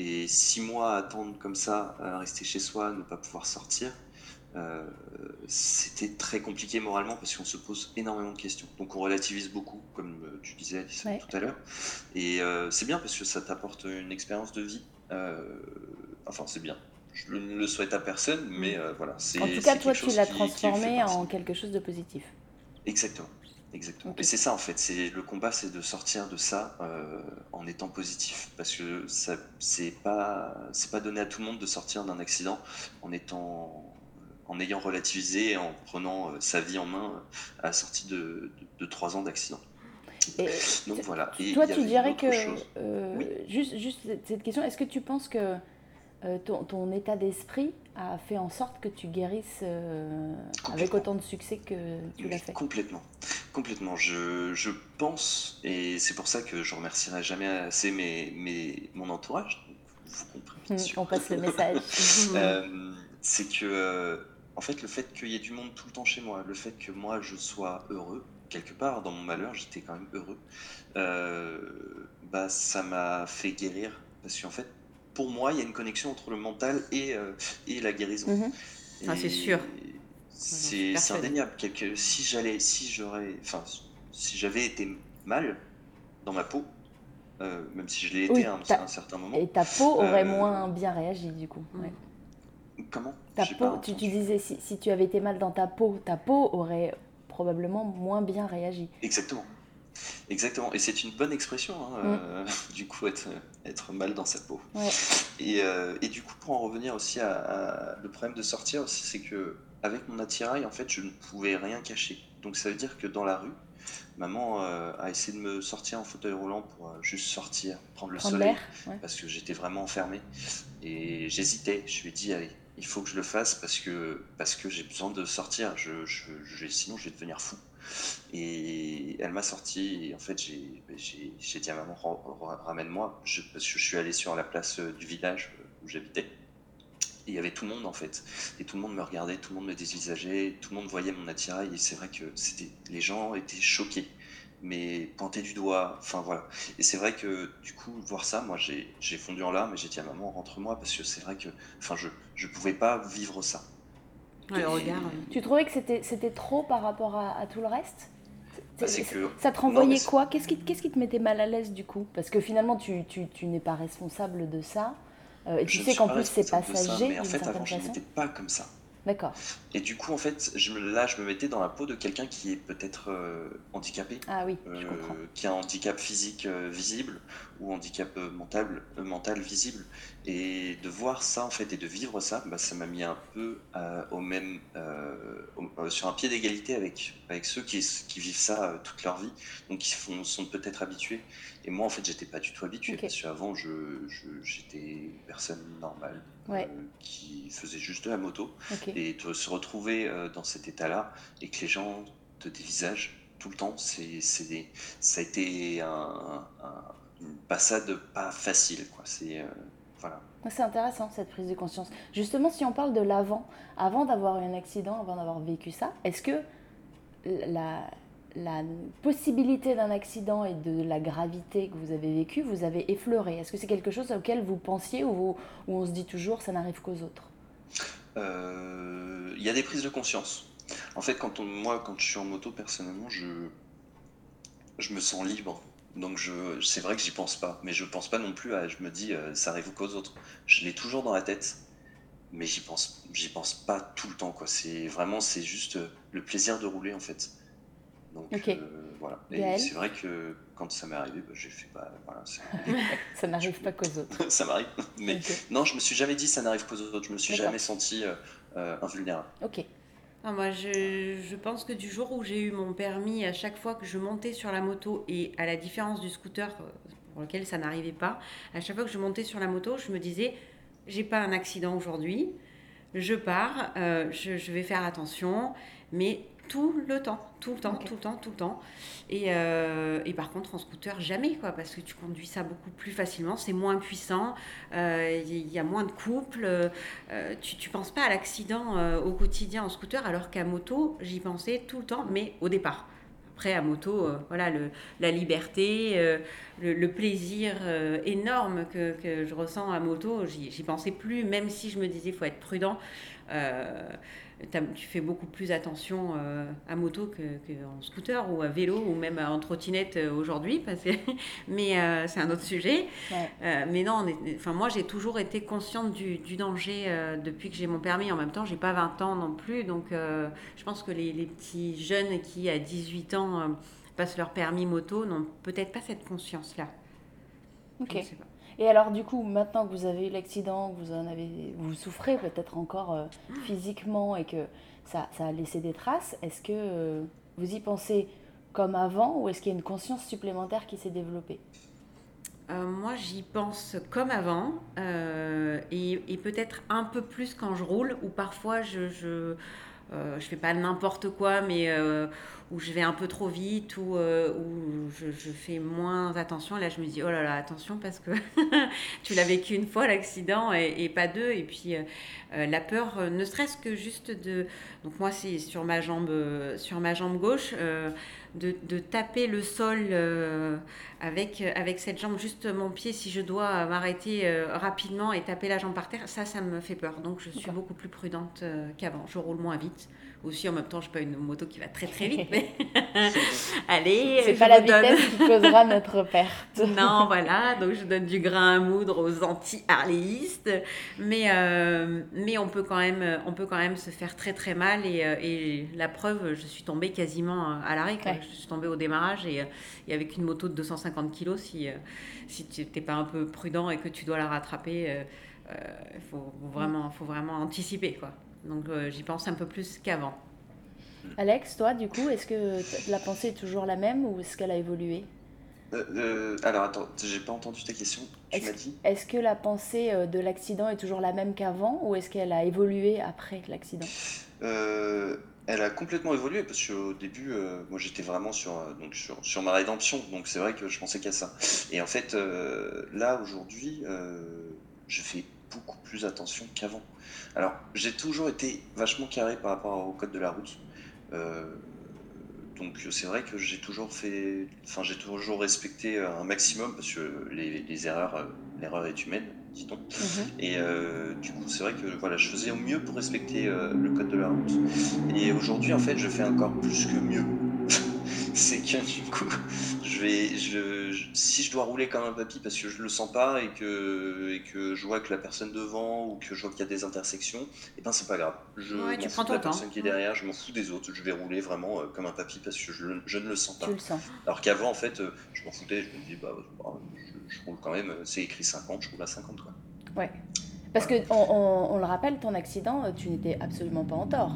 Et six mois à attendre comme ça, à rester chez soi, ne pas pouvoir sortir, euh, c'était très compliqué moralement parce qu'on se pose énormément de questions. Donc on relativise beaucoup, comme euh, tu disais Alice tout à l'heure. Et euh, c'est bien parce que ça t'apporte une expérience de vie. Enfin, c'est bien. Je ne le souhaite à personne, mais mm. voilà. En tout cas, toi, tu l'as transformé en quelque chose de positif. Exactement. Exactement. Et c'est ça en fait, c'est le combat, c'est de sortir de ça euh, en étant positif, parce que ça, c'est pas, c'est pas donné à tout le monde de sortir d'un accident en étant, en ayant relativisé, en prenant euh, sa vie en main à la sortie de, trois ans d'accident. Donc voilà. Et toi, tu dirais que euh, juste, juste cette question, est-ce que tu penses que ton, ton, état d'esprit a fait en sorte que tu guérisses avec autant de succès que tu l'as fait? Complètement. Complètement. Je, je pense, et c'est pour ça que je remercierai jamais assez mes, mes, mon entourage, vous comprenez, mm, On passe le message. Euh, c'est que, euh, en fait, le fait qu'il y ait du monde tout le temps chez moi, le fait que moi je sois heureux, quelque part dans mon malheur, j'étais quand même heureux, euh, bah, ça m'a fait guérir. Parce qu'en fait, pour moi, il y a une connexion entre le mental et, et la guérison. Ah, c'est sûr. C'est indéniable. Quelque, si j'allais, si j'aurais, enfin, si j'avais été mal dans ma peau, euh, même si je l'ai été à un, certain moment. Et ta peau aurait euh, moins bien réagi du coup. Comment? Ta peau, tu, tu, disais si, si, tu avais été mal dans ta peau, ta peau aurait probablement moins bien réagi. Exactement. Exactement. Et c'est une bonne expression, hein, mm. euh, du coup, être, être mal dans sa peau. Et, et, du coup, pour en revenir aussi à, à le problème de sortir c'est que avec mon attirail, en fait, je ne pouvais rien cacher. Donc ça veut dire que dans la rue, maman euh, a essayé de me sortir en fauteuil roulant pour euh, juste sortir, prendre le soleil, parce que j'étais vraiment enfermé. Et j'hésitais. Je lui ai dit, allez, il faut que je le fasse parce que, parce que j'ai besoin de sortir. Je, je, sinon, je vais devenir fou. Et elle m'a sorti. Et en fait, j'ai dit à maman, ramène-moi. parce que je suis allé sur la place euh, du village où j'habitais il y avait tout le monde en fait. Et tout le monde me regardait, tout le monde me dévisageait, tout le monde voyait mon attirail. Et c'est vrai que c'était, les gens étaient choqués, mais pointés du doigt. Enfin voilà. Et c'est vrai que du coup, voir ça, moi j'ai, fondu en larmes et j'ai dit à maman, rentre-moi, parce que c'est vrai que enfin, je ne pouvais pas vivre ça. Tu trouvais que c'était, c'était trop par rapport à, tout le reste? Bah, que... Ça te renvoyait quoi? Qu'est-ce qui, qu'est-ce qui te mettait mal à l'aise du coup? Parce que finalement, tu, tu, tu n'es pas responsable de ça. Euh, et tu sais qu'en plus, c'est passager. mais en fait, avant, je n'étais pas comme ça. D'accord. Et du coup, en fait, je me, là, je me mettais dans la peau de quelqu'un qui est peut-être euh, handicapé. Ah oui, je euh, comprends. Qui a un handicap physique visible ou handicap mental, mental visible. Et de voir ça, en fait, et de vivre ça, bah, ça m'a mis un peu au même, sur un pied d'égalité avec, avec ceux qui, qui vivent ça toute leur vie, donc qui font, sont peut-être habitués. Et moi, en fait, j'étais pas du tout habitué parce qu'avant, j'étais une personne normale euh, qui faisait juste de la moto. Et de se retrouver euh, dans cet état-là et que les gens te dévisagent tout le temps, c'est, ça a été un, une passade pas facile. Quoi. C'est, euh, voilà. C'est intéressant cette prise de conscience. Justement, si on parle de l'avant, avant d'avoir eu un accident, avant d'avoir vécu ça, est-ce que la, la possibilité d'un accident et de la gravité que vous avez vécu, vous avez effleuré? Est-ce que c'est quelque chose auquel vous pensiez ou, on se dit toujours ça n'arrive qu'aux autres? Euh, Il y a des prises de conscience. En fait, quand moi, quand je suis en moto, personnellement, je, je me sens libre. Donc je, c'est vrai que j'y pense pas, mais je pense pas non plus à. Je me dis, euh, ça arrive qu'aux autres. Je l'ai toujours dans la tête, mais j'y pense, j'y pense pas tout le temps. Quoi. C'est vraiment, c'est juste le plaisir de rouler en fait. Donc euh, voilà. Et c'est vrai que quand ça m'est arrivé, bah, j'ai fait bah, voilà, ça n'arrive pas qu'aux autres. ça m'arrive. Mais non, je me suis jamais dit ça n'arrive qu'aux autres. Je me suis jamais senti euh, euh, invulnérable. Ok. Ah, moi, je, pense que du jour où j'ai eu mon permis, à chaque fois que je montais sur la moto, et à la différence du scooter pour lequel ça n'arrivait pas, à chaque fois que je montais sur la moto, je me disais, j'ai pas un accident aujourd'hui, je pars, je, je, vais faire attention, mais tout le temps, tout le temps, tout le temps, tout le temps. Et, euh, et, par contre, en scooter, jamais, quoi, parce que tu conduis ça beaucoup plus facilement, c'est moins puissant, euh, il y, a moins de couple, euh, tu ne penses pas à l'accident au quotidien en scooter, alors qu'à moto, j'y pensais tout le temps, mais au départ. Après, à moto, voilà, le, la liberté, le, plaisir énorme que, que, je ressens à moto, j'y pensais plus, même si je me disais, il faut être prudent. Tu fais beaucoup plus attention à moto qu'en scooter ou à vélo ou même en trottinette aujourd'hui. mais c'est un autre sujet. mais non, enfin, moi j'ai toujours été consciente du, danger depuis que j'ai mon permis. En même temps, j'ai pas 20 ans non plus. Donc je pense que les, les, petits jeunes qui à 18 ans passent leur permis moto n'ont peut-être pas cette conscience-là. Ok. Et alors, du coup, maintenant que vous avez eu l'accident, vous en avez, vous souffrez peut-être encore euh, physiquement et que ça, ça, a laissé des traces, est-ce que euh, vous y pensez comme avant ou est-ce qu'il y a une conscience supplémentaire qui s'est développée? Euh, moi, j'y pense comme avant et, et peut-être un peu plus quand je roule, ou parfois je, je, je fais pas n'importe quoi, mais où je vais un peu trop vite, ou euh, où je, fais moins attention. Là, je me dis, oh là là, attention, parce que tu l'as vécu une fois, l'accident, et, pas deux. Et puis, euh, euh, la peur, ne serait-ce que juste de... Donc moi, c'est sur ma jambe, sur ma jambe gauche, de, de, taper le sol avec, avec cette jambe, juste mon pied, si je dois m'arrêter rapidement et taper la jambe par terre, ça, ça me fait peur. Donc, je suis beaucoup plus prudente qu'avant. Je roule moins vite aussi en même temps je pas une moto qui va très très vite mais allez c'est pas la vitesse qui causera notre perte. Non voilà donc je donne du grain à moudre aux anti harléistes mais euh, mais on peut quand même on peut quand même se faire très très mal et, euh, et la preuve je suis tombée quasiment à l'arrêt je suis tombée au démarrage et, et, avec une moto de 250 kg si si tu n'es pas un peu prudent et que tu dois la rattraper il euh, faut vraiment faut vraiment anticiper quoi donc euh, j'y pense un peu plus qu'avant. Alex, toi, du coup, est-ce que la pensée est toujours la même ou est-ce qu'elle a évolué? Euh, euh, alors attends, j'ai pas entendu ta question. Tu m'as dit? Est-ce que la pensée de l'accident est toujours la même qu'avant ou est-ce qu'elle a évolué après l'accident? Elle a complètement évolué parce qu'au début, moi j'étais vraiment sur, donc sur, sur, ma rédemption, donc c'est vrai que je pensais qu'à ça. Et en fait, là aujourd'hui, je fais beaucoup plus attention qu'avant. Alors, j'ai toujours été vachement carré par rapport au code de la route. Euh, donc c'est vrai que j'ai toujours fait, enfin j'ai toujours respecté un maximum parce que les, erreurs, euh, l'erreur est humaine, dit-on. Mhm. Et euh, du coup c'est vrai que voilà, je faisais au mieux pour respecter le code de la route. Et aujourd'hui en fait je fais encore plus que mieux. C'est que du coup, je vais, je, si je dois rouler comme un papy parce que je le sens pas et que, et que je vois que la personne devant ou que je vois qu'il y a des intersections, et eh ben c'est pas grave. Je ouais, m'en fous de la personne qui est derrière, je m'en fous des autres, je vais rouler vraiment euh, comme un papy parce que je, je, ne le sens pas. Tu le sens. Alors qu'avant, en fait, euh, je m'en foutais, je me dis, bah, bah je, roule quand même, c'est écrit 50, je roule à 50. Quoi. Ouais. Parce que on, on, le rappelle, ton accident, tu n'étais absolument pas en tort.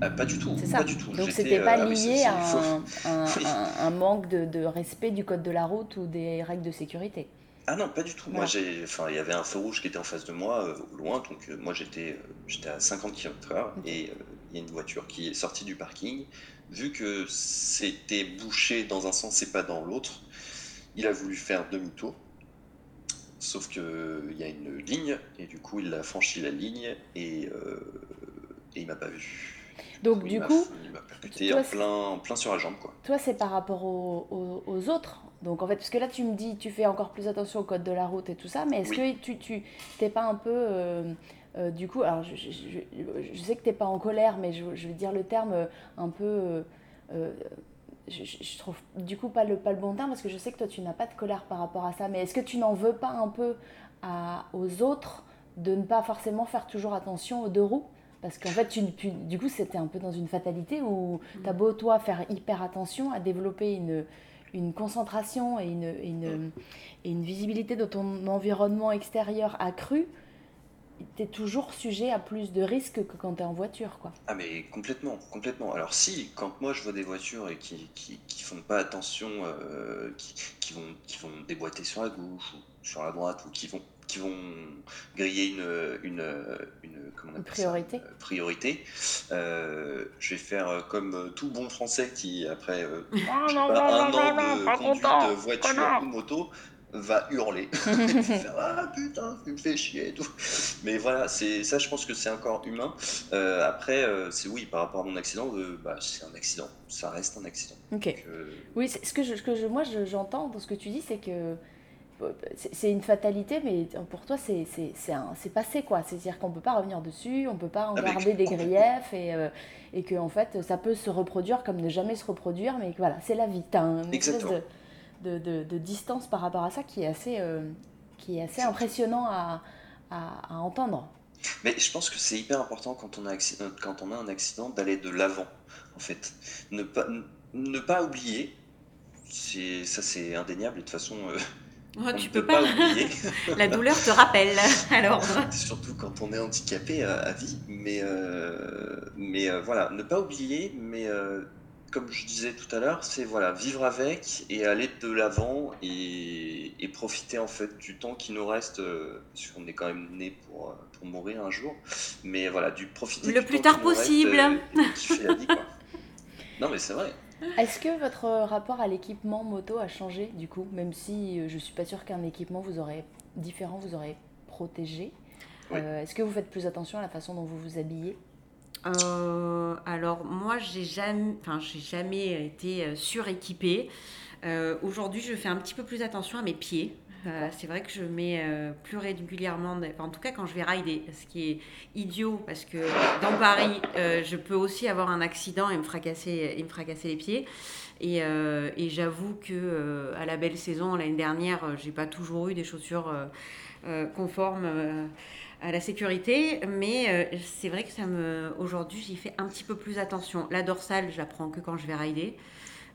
Ah, pas du tout. C'est ça. Pas du tout. Donc c'était pas euh, lié à un, manque de, respect du code de la route ou des règles de sécurité. Ah non, pas du tout. Moi, j'ai, enfin, il y avait un feu rouge qui était en face de moi, euh, au loin, donc euh, moi j'étais, j'étais à 50 km/h et il y a une voiture qui est sortie du parking. Vu que c'était bouché dans un sens et pas dans l'autre, il a voulu faire demi-tour Sauf qu'il y a une ligne, et du coup, il a franchi la ligne, et, euh, et il m'a pas vu. Donc, du coup. Il m'a percuté en, plein, plein sur la jambe, quoi. Toi, c'est par rapport aux, aux, autres. Donc, en fait, parce que là, tu me dis, tu fais encore plus attention au code de la route et tout ça, mais est-ce que tu, tu t'es pas un peu. Euh, euh, du coup, alors je, je, je sais que tu n'es pas en colère, mais je, vais dire le terme un peu je, trouve du coup pas le, pas le bon terme parce que je sais que toi tu n'as pas de colère par rapport à ça, mais est-ce que tu n'en veux pas un peu à, aux autres de ne pas forcément faire toujours attention aux deux roues? Parce qu'en fait, tu, du coup, c'était un peu dans une fatalité où tu as beau, toi, faire hyper attention à développer une, une concentration et une, une, et une visibilité de ton environnement extérieur accrue, tu es toujours sujet à plus de risques que quand tu es en voiture. Quoi. Ah mais complètement, complètement. Alors si, quand moi je vois des voitures et qui, qui, qui font pas attention, euh, qui, qui, vont, qui vont déboîter sur la gauche ou sur la droite ou qui vont, qui vont griller une, une, une, comment on priorité, euh, priorité euh, je vais faire comme tout bon français qui, après euh, pas, un an de conduite voiture ou moto, va hurler. ah putain, tu me fais chier et tout. Mais voilà, c'est ça, je pense que c'est encore humain. Euh, après, euh, c'est oui, par rapport à mon accident, euh, bah, c'est un accident. Ça reste un accident. Ok. oui, ce que, je, que je, moi j'entends dans ce que tu dis, c'est que c'est une fatalité, mais pour toi, c'est passé, quoi. C'est-à-dire qu'on ne peut pas revenir dessus, on ne peut pas en ah, garder des griefs, et, euh, et que, en fait, ça peut se reproduire comme ne jamais se reproduire, mais voilà, c'est la vie. As espèce de, de, de, distance par rapport à ça qui est assez, euh, qui est assez impressionnant à, à, à, entendre. Mais je pense que c'est hyper important quand on a, accident, quand on a un accident d'aller de l'avant, en fait. Ne pas, ne pas oublier, ça c'est indéniable, et de toute façon... Euh, Oh, tu peux pas, oublier. La douleur te rappelle alors. Surtout quand on est handicapé à, vie. Mais, euh, mais euh, voilà, ne pas oublier, mais euh, comme je disais tout à l'heure, c'est voilà, vivre avec et aller de l'avant et, et, profiter en fait du temps qui nous reste, parce qu'on est quand même né pour, pour mourir un jour. Mais voilà, du profiter le plus tard possible. non mais c'est vrai. Est-ce que votre rapport à l'équipement moto a changé du coup, même si euh, je suis pas sûre qu'un équipement vous aurait différent vous aurait protégé? Euh, Est-ce que vous faites plus attention à la façon dont vous vous habillez? Euh, alors moi j'ai jamais, enfin j'ai jamais été suréquipée. Aujourd'hui je fais un petit peu plus attention à mes pieds. Euh, c'est vrai que je mets euh, plus régulièrement, en tout cas quand je vais rider, ce qui est idiot parce que dans Paris, euh, je peux aussi avoir un accident et me fracasser, et me fracasser les pieds. Et, et j'avoue que à la belle saison l'année dernière, j'ai pas toujours eu des chaussures conformes à la sécurité, mais c'est vrai que ça me, aujourd'hui, j'y fais un petit peu plus attention. La dorsale, je la prends que quand je vais rider.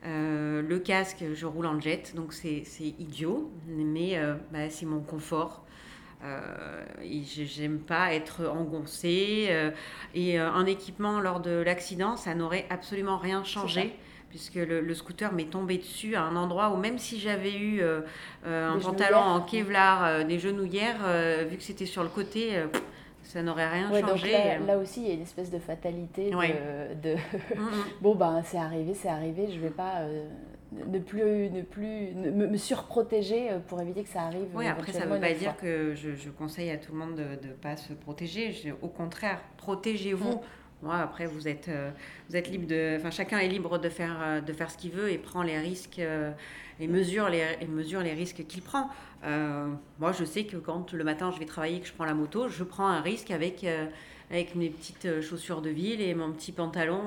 Euh, le casque, je roule en jet, donc c'est idiot, mais euh, bah, c'est mon confort. Euh, J'aime pas être engoncée. Euh, et un équipement lors de l'accident, ça n'aurait absolument rien changé puisque le, scooter m'est tombé dessus à un endroit où même si j'avais eu un pantalon en Kevlar, des genouillères, vu que c'était sur le côté, ça n'aurait rien changé. Là, aussi, il y a une espèce de fatalité de, bon ben c'est arrivé, c'est arrivé, je vais pas euh, ne plus ne plus me, surprotéger euh, pour éviter que ça arrive. Oui, après ça ne veut pas dire que je, conseille à tout le monde de ne pas se protéger. Au contraire, protégez-vous. Mm. Moi, après, vous êtes, euh, vous êtes libre de. Enfin, chacun est libre de faire, de faire ce qu'il veut et prend les risques et mesure les, et mesure les risques qu'il prend. Euh, moi, je sais que quand le matin je vais travailler et que je prends la moto, je prends un risque avec, euh, avec mes petites euh, chaussures de ville et mon petit pantalon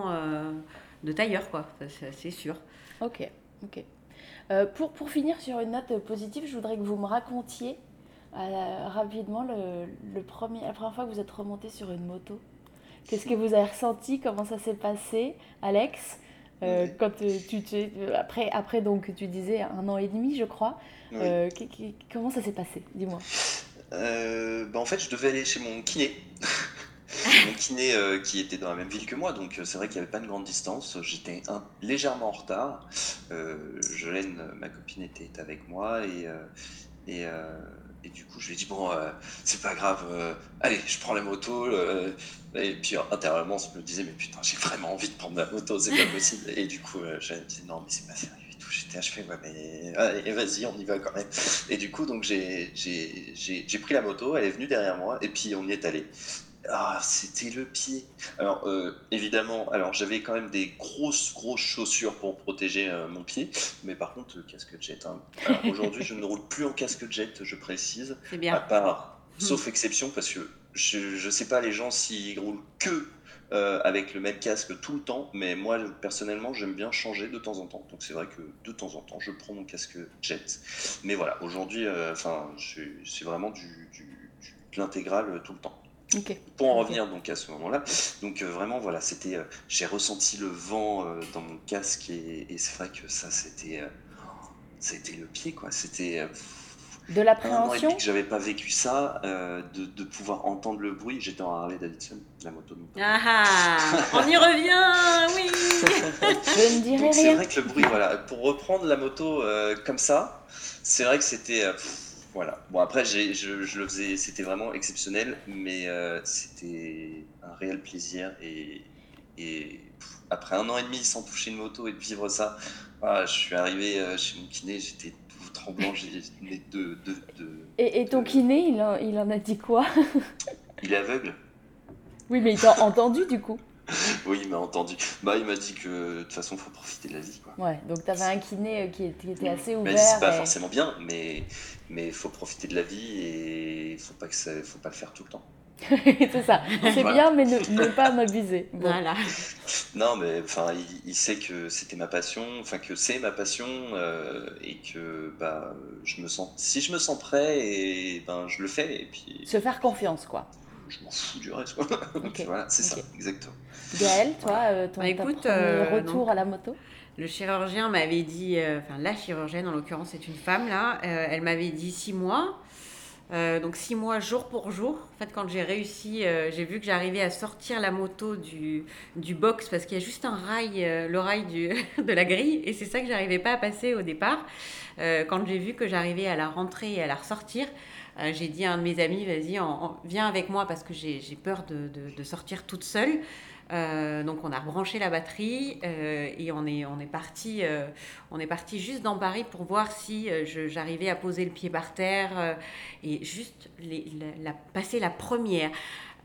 de tailleur, quoi. C'est sûr. Ok, ok. pour, pour finir sur une note positive, je voudrais que vous me racontiez rapidement le, premier, la première fois que vous êtes remonté sur une moto. Qu'est-ce que vous avez ressenti? Comment ça s'est passé, Alex? Quand tu, tu, après, après donc tu disais un an et demi je crois euh, comment ça s'est passé? Dis-moi. Euh, bah, en fait, je devais aller chez mon kiné. mon kiné euh, qui était dans la même ville que moi, donc c'est vrai qu'il n'y avait pas une grande distance. J'étais légèrement en retard. Jolène, ma copine, était avec moi et, et, et du coup, je lui ai dit Bon, c'est pas grave, allez, je prends la moto. et puis intérieurement, je me disais Mais putain, j'ai vraiment envie de prendre la moto, c'est pas possible. Et du coup, Jolène me disait Non, mais c'est pas sérieux j'étais achevé, ouais, mais vas-y, on y va quand même. Et du coup, donc j'ai pris la moto, elle est venue derrière moi, et puis on y est allé. Ah, c'était le pied. Alors, euh, évidemment, alors j'avais quand même des grosses, grosses chaussures pour protéger euh, mon pied, mais par contre, casque jet. Hein. Aujourd'hui, je ne roule plus en casque jet, je précise. C'est bien. À part, sauf exception, parce que je ne sais pas les gens s'ils roulent que euh, avec le même casque tout le temps, mais moi personnellement j'aime bien changer de temps en temps. Donc c'est vrai que de temps en temps je prends mon casque jet. Mais voilà, aujourd'hui, euh, c'est vraiment du, de l'intégral euh, tout le temps. Pour en revenir donc à ce moment-là, donc vraiment voilà, c'était, j'ai ressenti le vent dans mon casque et, et c'est vrai que ça c'était, c'était le pied quoi, c'était de l'appréhension que j'avais pas vécu ça, euh, de, de, pouvoir entendre le bruit. J'étais en Harley Davidson, la moto. Ah, ah On y revient, oui Je ne dirai rien. C'est vrai que le bruit, voilà, pour reprendre la moto euh, comme ça, c'est vrai que c'était. Euh, voilà. Bon, après, je, je, le faisais, c'était vraiment exceptionnel, mais c'était un réel plaisir. Et, et après un an et demi sans toucher une moto et de vivre ça, ah, je suis arrivé chez mon kiné, j'étais tremblant, j'ai deux, deux, Et, et, ton kiné, il en, il en a dit quoi? Il est aveugle. Oui, mais il t'a entendu du coup oui, il m'a entendu. Bah, il m'a dit que de toute façon, il faut profiter de la vie. Quoi. Ouais, donc tu avais un kiné euh, qui était, assez ouvert. C'est pas forcément bien, mais il faut profiter de la vie et il faut pas que ça, faut pas le faire tout le temps. c'est ça, c'est bien, mais ne, pas m'abuser. Voilà. Non, mais enfin, il, sait que c'était ma passion, enfin que c'est ma passion, euh, et que bah, je me sens, si je me sens prêt, et ben je le fais, et puis. Se faire confiance, quoi je m'en fous du reste. Quoi. voilà, c'est ça, exactement. Gaëlle, toi, euh, ton bah, écoute, euh, retour à la moto? Le chirurgien m'avait dit, euh, enfin la chirurgienne en l'occurrence, c'est une femme là, elle m'avait dit six mois. donc six mois jour pour jour. En fait, quand j'ai réussi, j'ai vu que j'arrivais à sortir la moto du, box parce qu'il y a juste un rail, le rail du, de la grille, et c'est ça que j'arrivais pas à passer au départ. quand j'ai vu que j'arrivais à la rentrer et à la ressortir, euh, j'ai dit à un de mes amis, vas-y, viens avec moi parce que j'ai peur de, de, sortir toute seule. Euh, donc on a rebranché la batterie euh, et on est, on, est parti, on est parti juste dans Paris pour voir si j'arrivais à poser le pied par terre et juste les, la, passer la première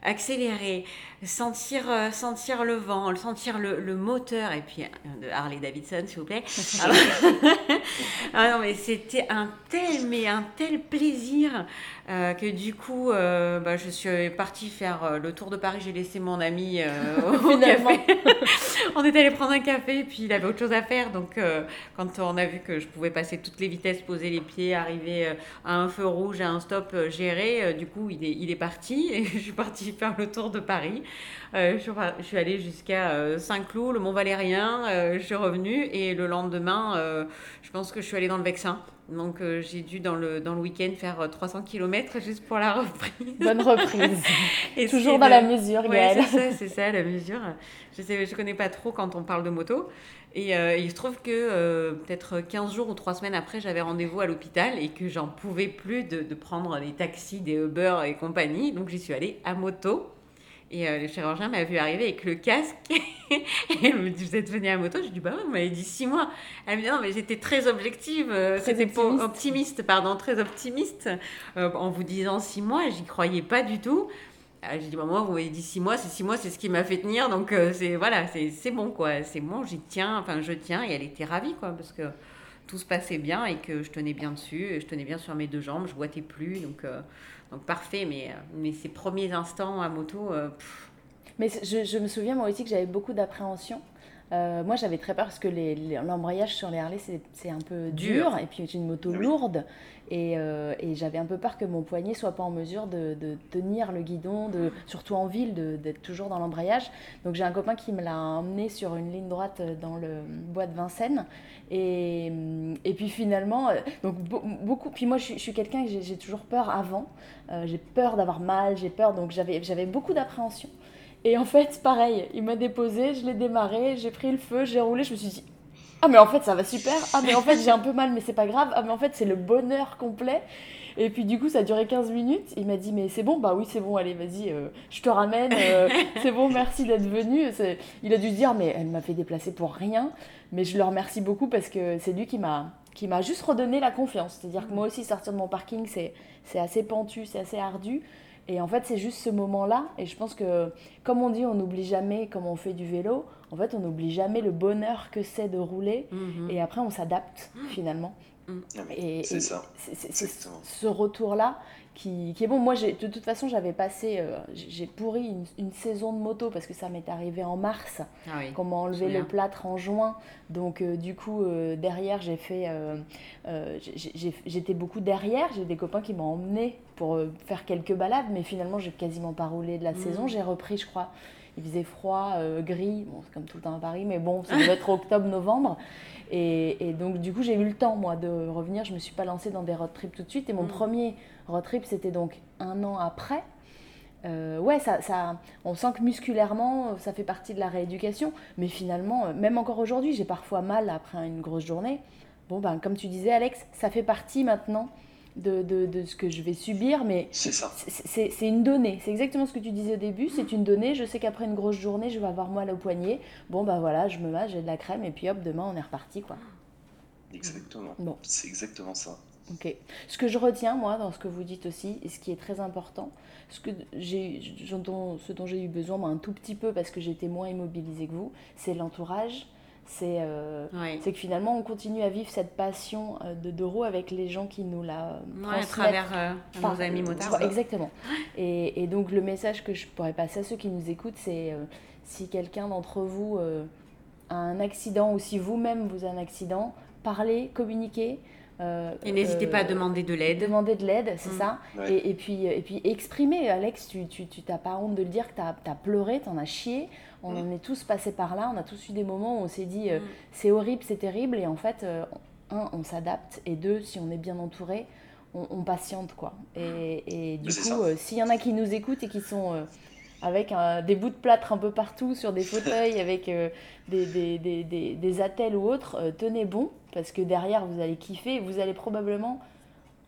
accélérer, sentir, euh, sentir le vent, sentir le, le moteur, et puis euh, de Harley Davidson, s'il vous plaît. ah non, mais c'était un tel, mais un tel plaisir euh, que du coup, bah, je suis partie faire le tour de Paris. J'ai laissé mon ami au café. on est allé prendre un café, puis il avait autre chose à faire. Donc, quand on a vu que je pouvais passer toutes les vitesses, poser les pieds, arriver à un feu rouge, à un stop géré, du coup, il est, il est parti et je suis partie faire le tour de Paris. Euh, je, suis allée jusqu'à euh, Saint-Cloud, le Mont-Valérien, euh, je suis revenue et le lendemain, je pense que je suis allée dans le Vexin. Donc j'ai dû dans le, dans le week-end faire 300 km juste pour la reprise. Bonne reprise. et Toujours dans la mesure, Gaëlle. c'est ça, c'est ça, la mesure. Je ne je connais pas trop quand on parle de moto. Et il se trouve que peut-être 15 jours ou 3 semaines après, j'avais rendez-vous à l'hôpital et que j'en pouvais plus de, de, prendre des taxis, des Uber et compagnie. Donc j'y suis allée à moto. Et euh, le chirurgien m'a vu arriver avec le casque. et elle me dit Vous êtes venu à moto? Je dis Bah oui, vous m'avez dit six mois. Elle me dit Non, mais j'étais très objective. Euh, c'était optimiste. optimiste, pardon, très optimiste. Euh, en vous disant six mois, j'y croyais pas du tout. J'ai dit bah, Moi, vous m'avez dit six mois, c'est six mois, c'est ce qui m'a fait tenir. Donc, c'est voilà, c'est bon, quoi. C'est bon, j'y tiens, enfin, je tiens. Et elle était ravie, quoi, parce que tout se passait bien et que je tenais bien dessus. Et je tenais bien sur mes deux jambes, je boitais plus. Donc. Donc parfait, mais, euh, mais ces premiers instants à moto. Euh, mais je, je, me souviens moi aussi que j'avais beaucoup d'appréhension. Euh, moi, j'avais très peur parce que l'embrayage sur les Harley, c'est un peu dur. Et puis, j'ai une moto lourde. Et, et j'avais un peu peur que mon poignet soit pas en mesure de, de tenir le guidon, de, surtout en ville, d'être toujours dans l'embrayage. Donc, j'ai un copain qui me l'a emmené sur une ligne droite dans le bois de Vincennes. Et, et puis, finalement, donc, beaucoup. Puis, moi, je, je suis quelqu'un que j'ai toujours peur avant. Euh, j'ai peur d'avoir mal, j'ai peur, donc j'avais beaucoup d'appréhension. Et en fait, pareil, il m'a déposé, je l'ai démarré, j'ai pris le feu, j'ai roulé, je me suis dit, ah mais en fait ça va super, ah mais en fait j'ai un peu mal mais c'est pas grave, ah mais en fait c'est le bonheur complet. Et puis du coup ça a duré 15 minutes, il m'a dit mais c'est bon, bah oui c'est bon, allez vas-y, euh, je te ramène, euh, c'est bon, merci d'être venu. Il a dû dire mais elle m'a fait déplacer pour rien, mais je le remercie beaucoup parce que c'est lui qui m'a qui m'a juste redonné la confiance. C'est-à-dire que moi aussi, sortir de mon parking, c'est assez pentu, c'est assez ardu. Et en fait, c'est juste ce moment-là. Et je pense que, comme on dit, on n'oublie jamais, comme on fait du vélo, en fait, on n'oublie jamais le bonheur que c'est de rouler. Mhm. Et après, on s'adapte, finalement. Mhm. Et c'est ça. C'est ce retour-là qui, est bon. Moi, de toute façon, j'avais passé, euh, j'ai pourri une, saison de moto parce que ça m'est arrivé en mars, ah qu'on m'a enlevé le plâtre en juin. Donc, euh, du coup, euh, derrière, j'ai fait, j'étais beaucoup derrière. J'ai des copains qui m'ont emmené pour faire quelques balades, mais finalement, j'ai quasiment pas roulé de la mmh. saison. J'ai repris, je crois. Il faisait froid, gris, bon, c'est comme tout le temps à Paris, mais bon, ça devait être octobre-novembre. Et, donc, du coup, j'ai eu le temps, moi, de revenir. Je me suis pas lancée dans des road trips tout de suite. Et mon mmh. premier road trip, c'était donc un an après. Euh, ouais, ça, ça, on sent que musculairement, ça fait partie de la rééducation. Mais finalement, euh, même encore aujourd'hui, j'ai parfois mal après une grosse journée. Bon, ben, comme tu disais, Alex, ça fait partie maintenant de, de, de ce que je vais subir. Mais c'est une donnée. C'est exactement ce que tu disais au début. C'est une donnée. Je sais qu'après une grosse journée, je vais avoir mal au poignet. Bon, ben voilà, je me mets, j'ai de la crème. Et puis hop, demain, on est reparti. quoi. Exactement. Bon. C'est exactement ça. Ok. Ce que je retiens, moi, dans ce que vous dites aussi, et ce qui est très important, ce, que j'ai, dont, ce dont j'ai eu besoin, moi, un tout petit peu, parce que j'étais moins immobilisée que vous, c'est l'entourage. C'est, euh, c'est que finalement, on continue à vivre cette passion euh, de Doro avec les gens qui nous la ouais, à travers euh, nos amis motards. Exactement. Et, et, donc, le message que je pourrais passer à ceux qui nous écoutent, c'est si quelqu'un d'entre vous a un accident ou si vous-même vous avez un accident, parlez, communiquez. Euh, et n'hésitez pas à euh, demander de l'aide. Demander de l'aide, c'est mm. ça. Et, et, puis, et puis exprimer, Alex, tu n'as tu, tu, pas honte de le dire que tu as, as, pleuré, tu en as chié. On mm. est tous passés par là, on a tous eu des moments où on s'est dit euh, mm. c'est horrible, c'est terrible. Et en fait, un, on s'adapte. Et deux, si on est bien entouré, on, on patiente. quoi. Et, et du coup, s'il y en a qui nous écoutent et qui sont avec des bouts de plâtre un peu partout sur des fauteuils, avec des, des, des, des, attelles ou autres, tenez bon parce que derrière vous allez kiffer, vous allez probablement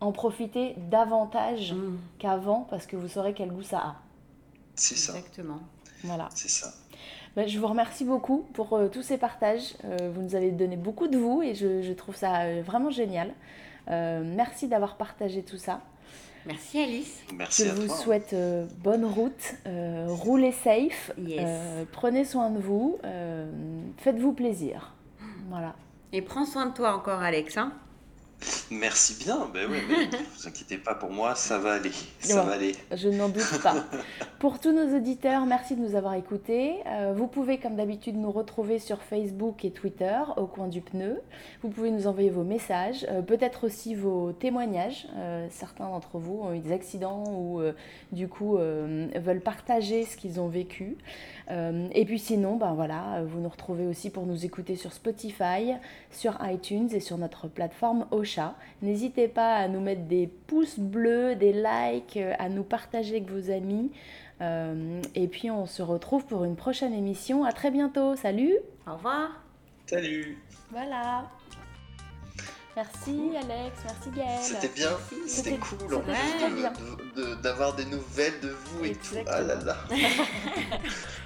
en profiter davantage mm. qu'avant parce que vous saurez quel goût ça a. C'est ça. Exactement. Voilà. C'est ça. Ben, je vous remercie beaucoup pour euh, tous ces partages. Euh, vous nous avez donné beaucoup de vous et je, trouve ça euh, vraiment génial. merci d'avoir partagé tout ça. Merci Alice. Merci je vous souhaite bonne route, roulez safe, prenez soin de vous, faites-vous plaisir. Voilà. Et prends soin de toi encore, Alex. Hein Merci bien. Ben oui, mais ne vous inquiétez pas pour moi, ça va aller. Ça va aller. Je n'en doute pas. pour tous nos auditeurs, merci de nous avoir écoutés. Euh, vous pouvez, comme d'habitude, nous retrouver sur Facebook et Twitter au coin du pneu. Vous pouvez nous envoyer vos messages, euh, peut-être aussi vos témoignages. Euh, certains d'entre vous ont eu des accidents ou du coup veulent partager ce qu'ils ont vécu. Et puis sinon, ben voilà, vous nous retrouvez aussi pour nous écouter sur Spotify, sur iTunes et sur notre plateforme Ocha. N'hésitez pas à nous mettre des pouces bleus, des likes, à nous partager avec vos amis. et puis on se retrouve pour une prochaine émission. À très bientôt. Salut. Au revoir. Salut. Voilà. Merci Alex, merci Gaëlle. C'était bien, c'était cool en plus d'avoir des nouvelles de vous et tout. Ah là là.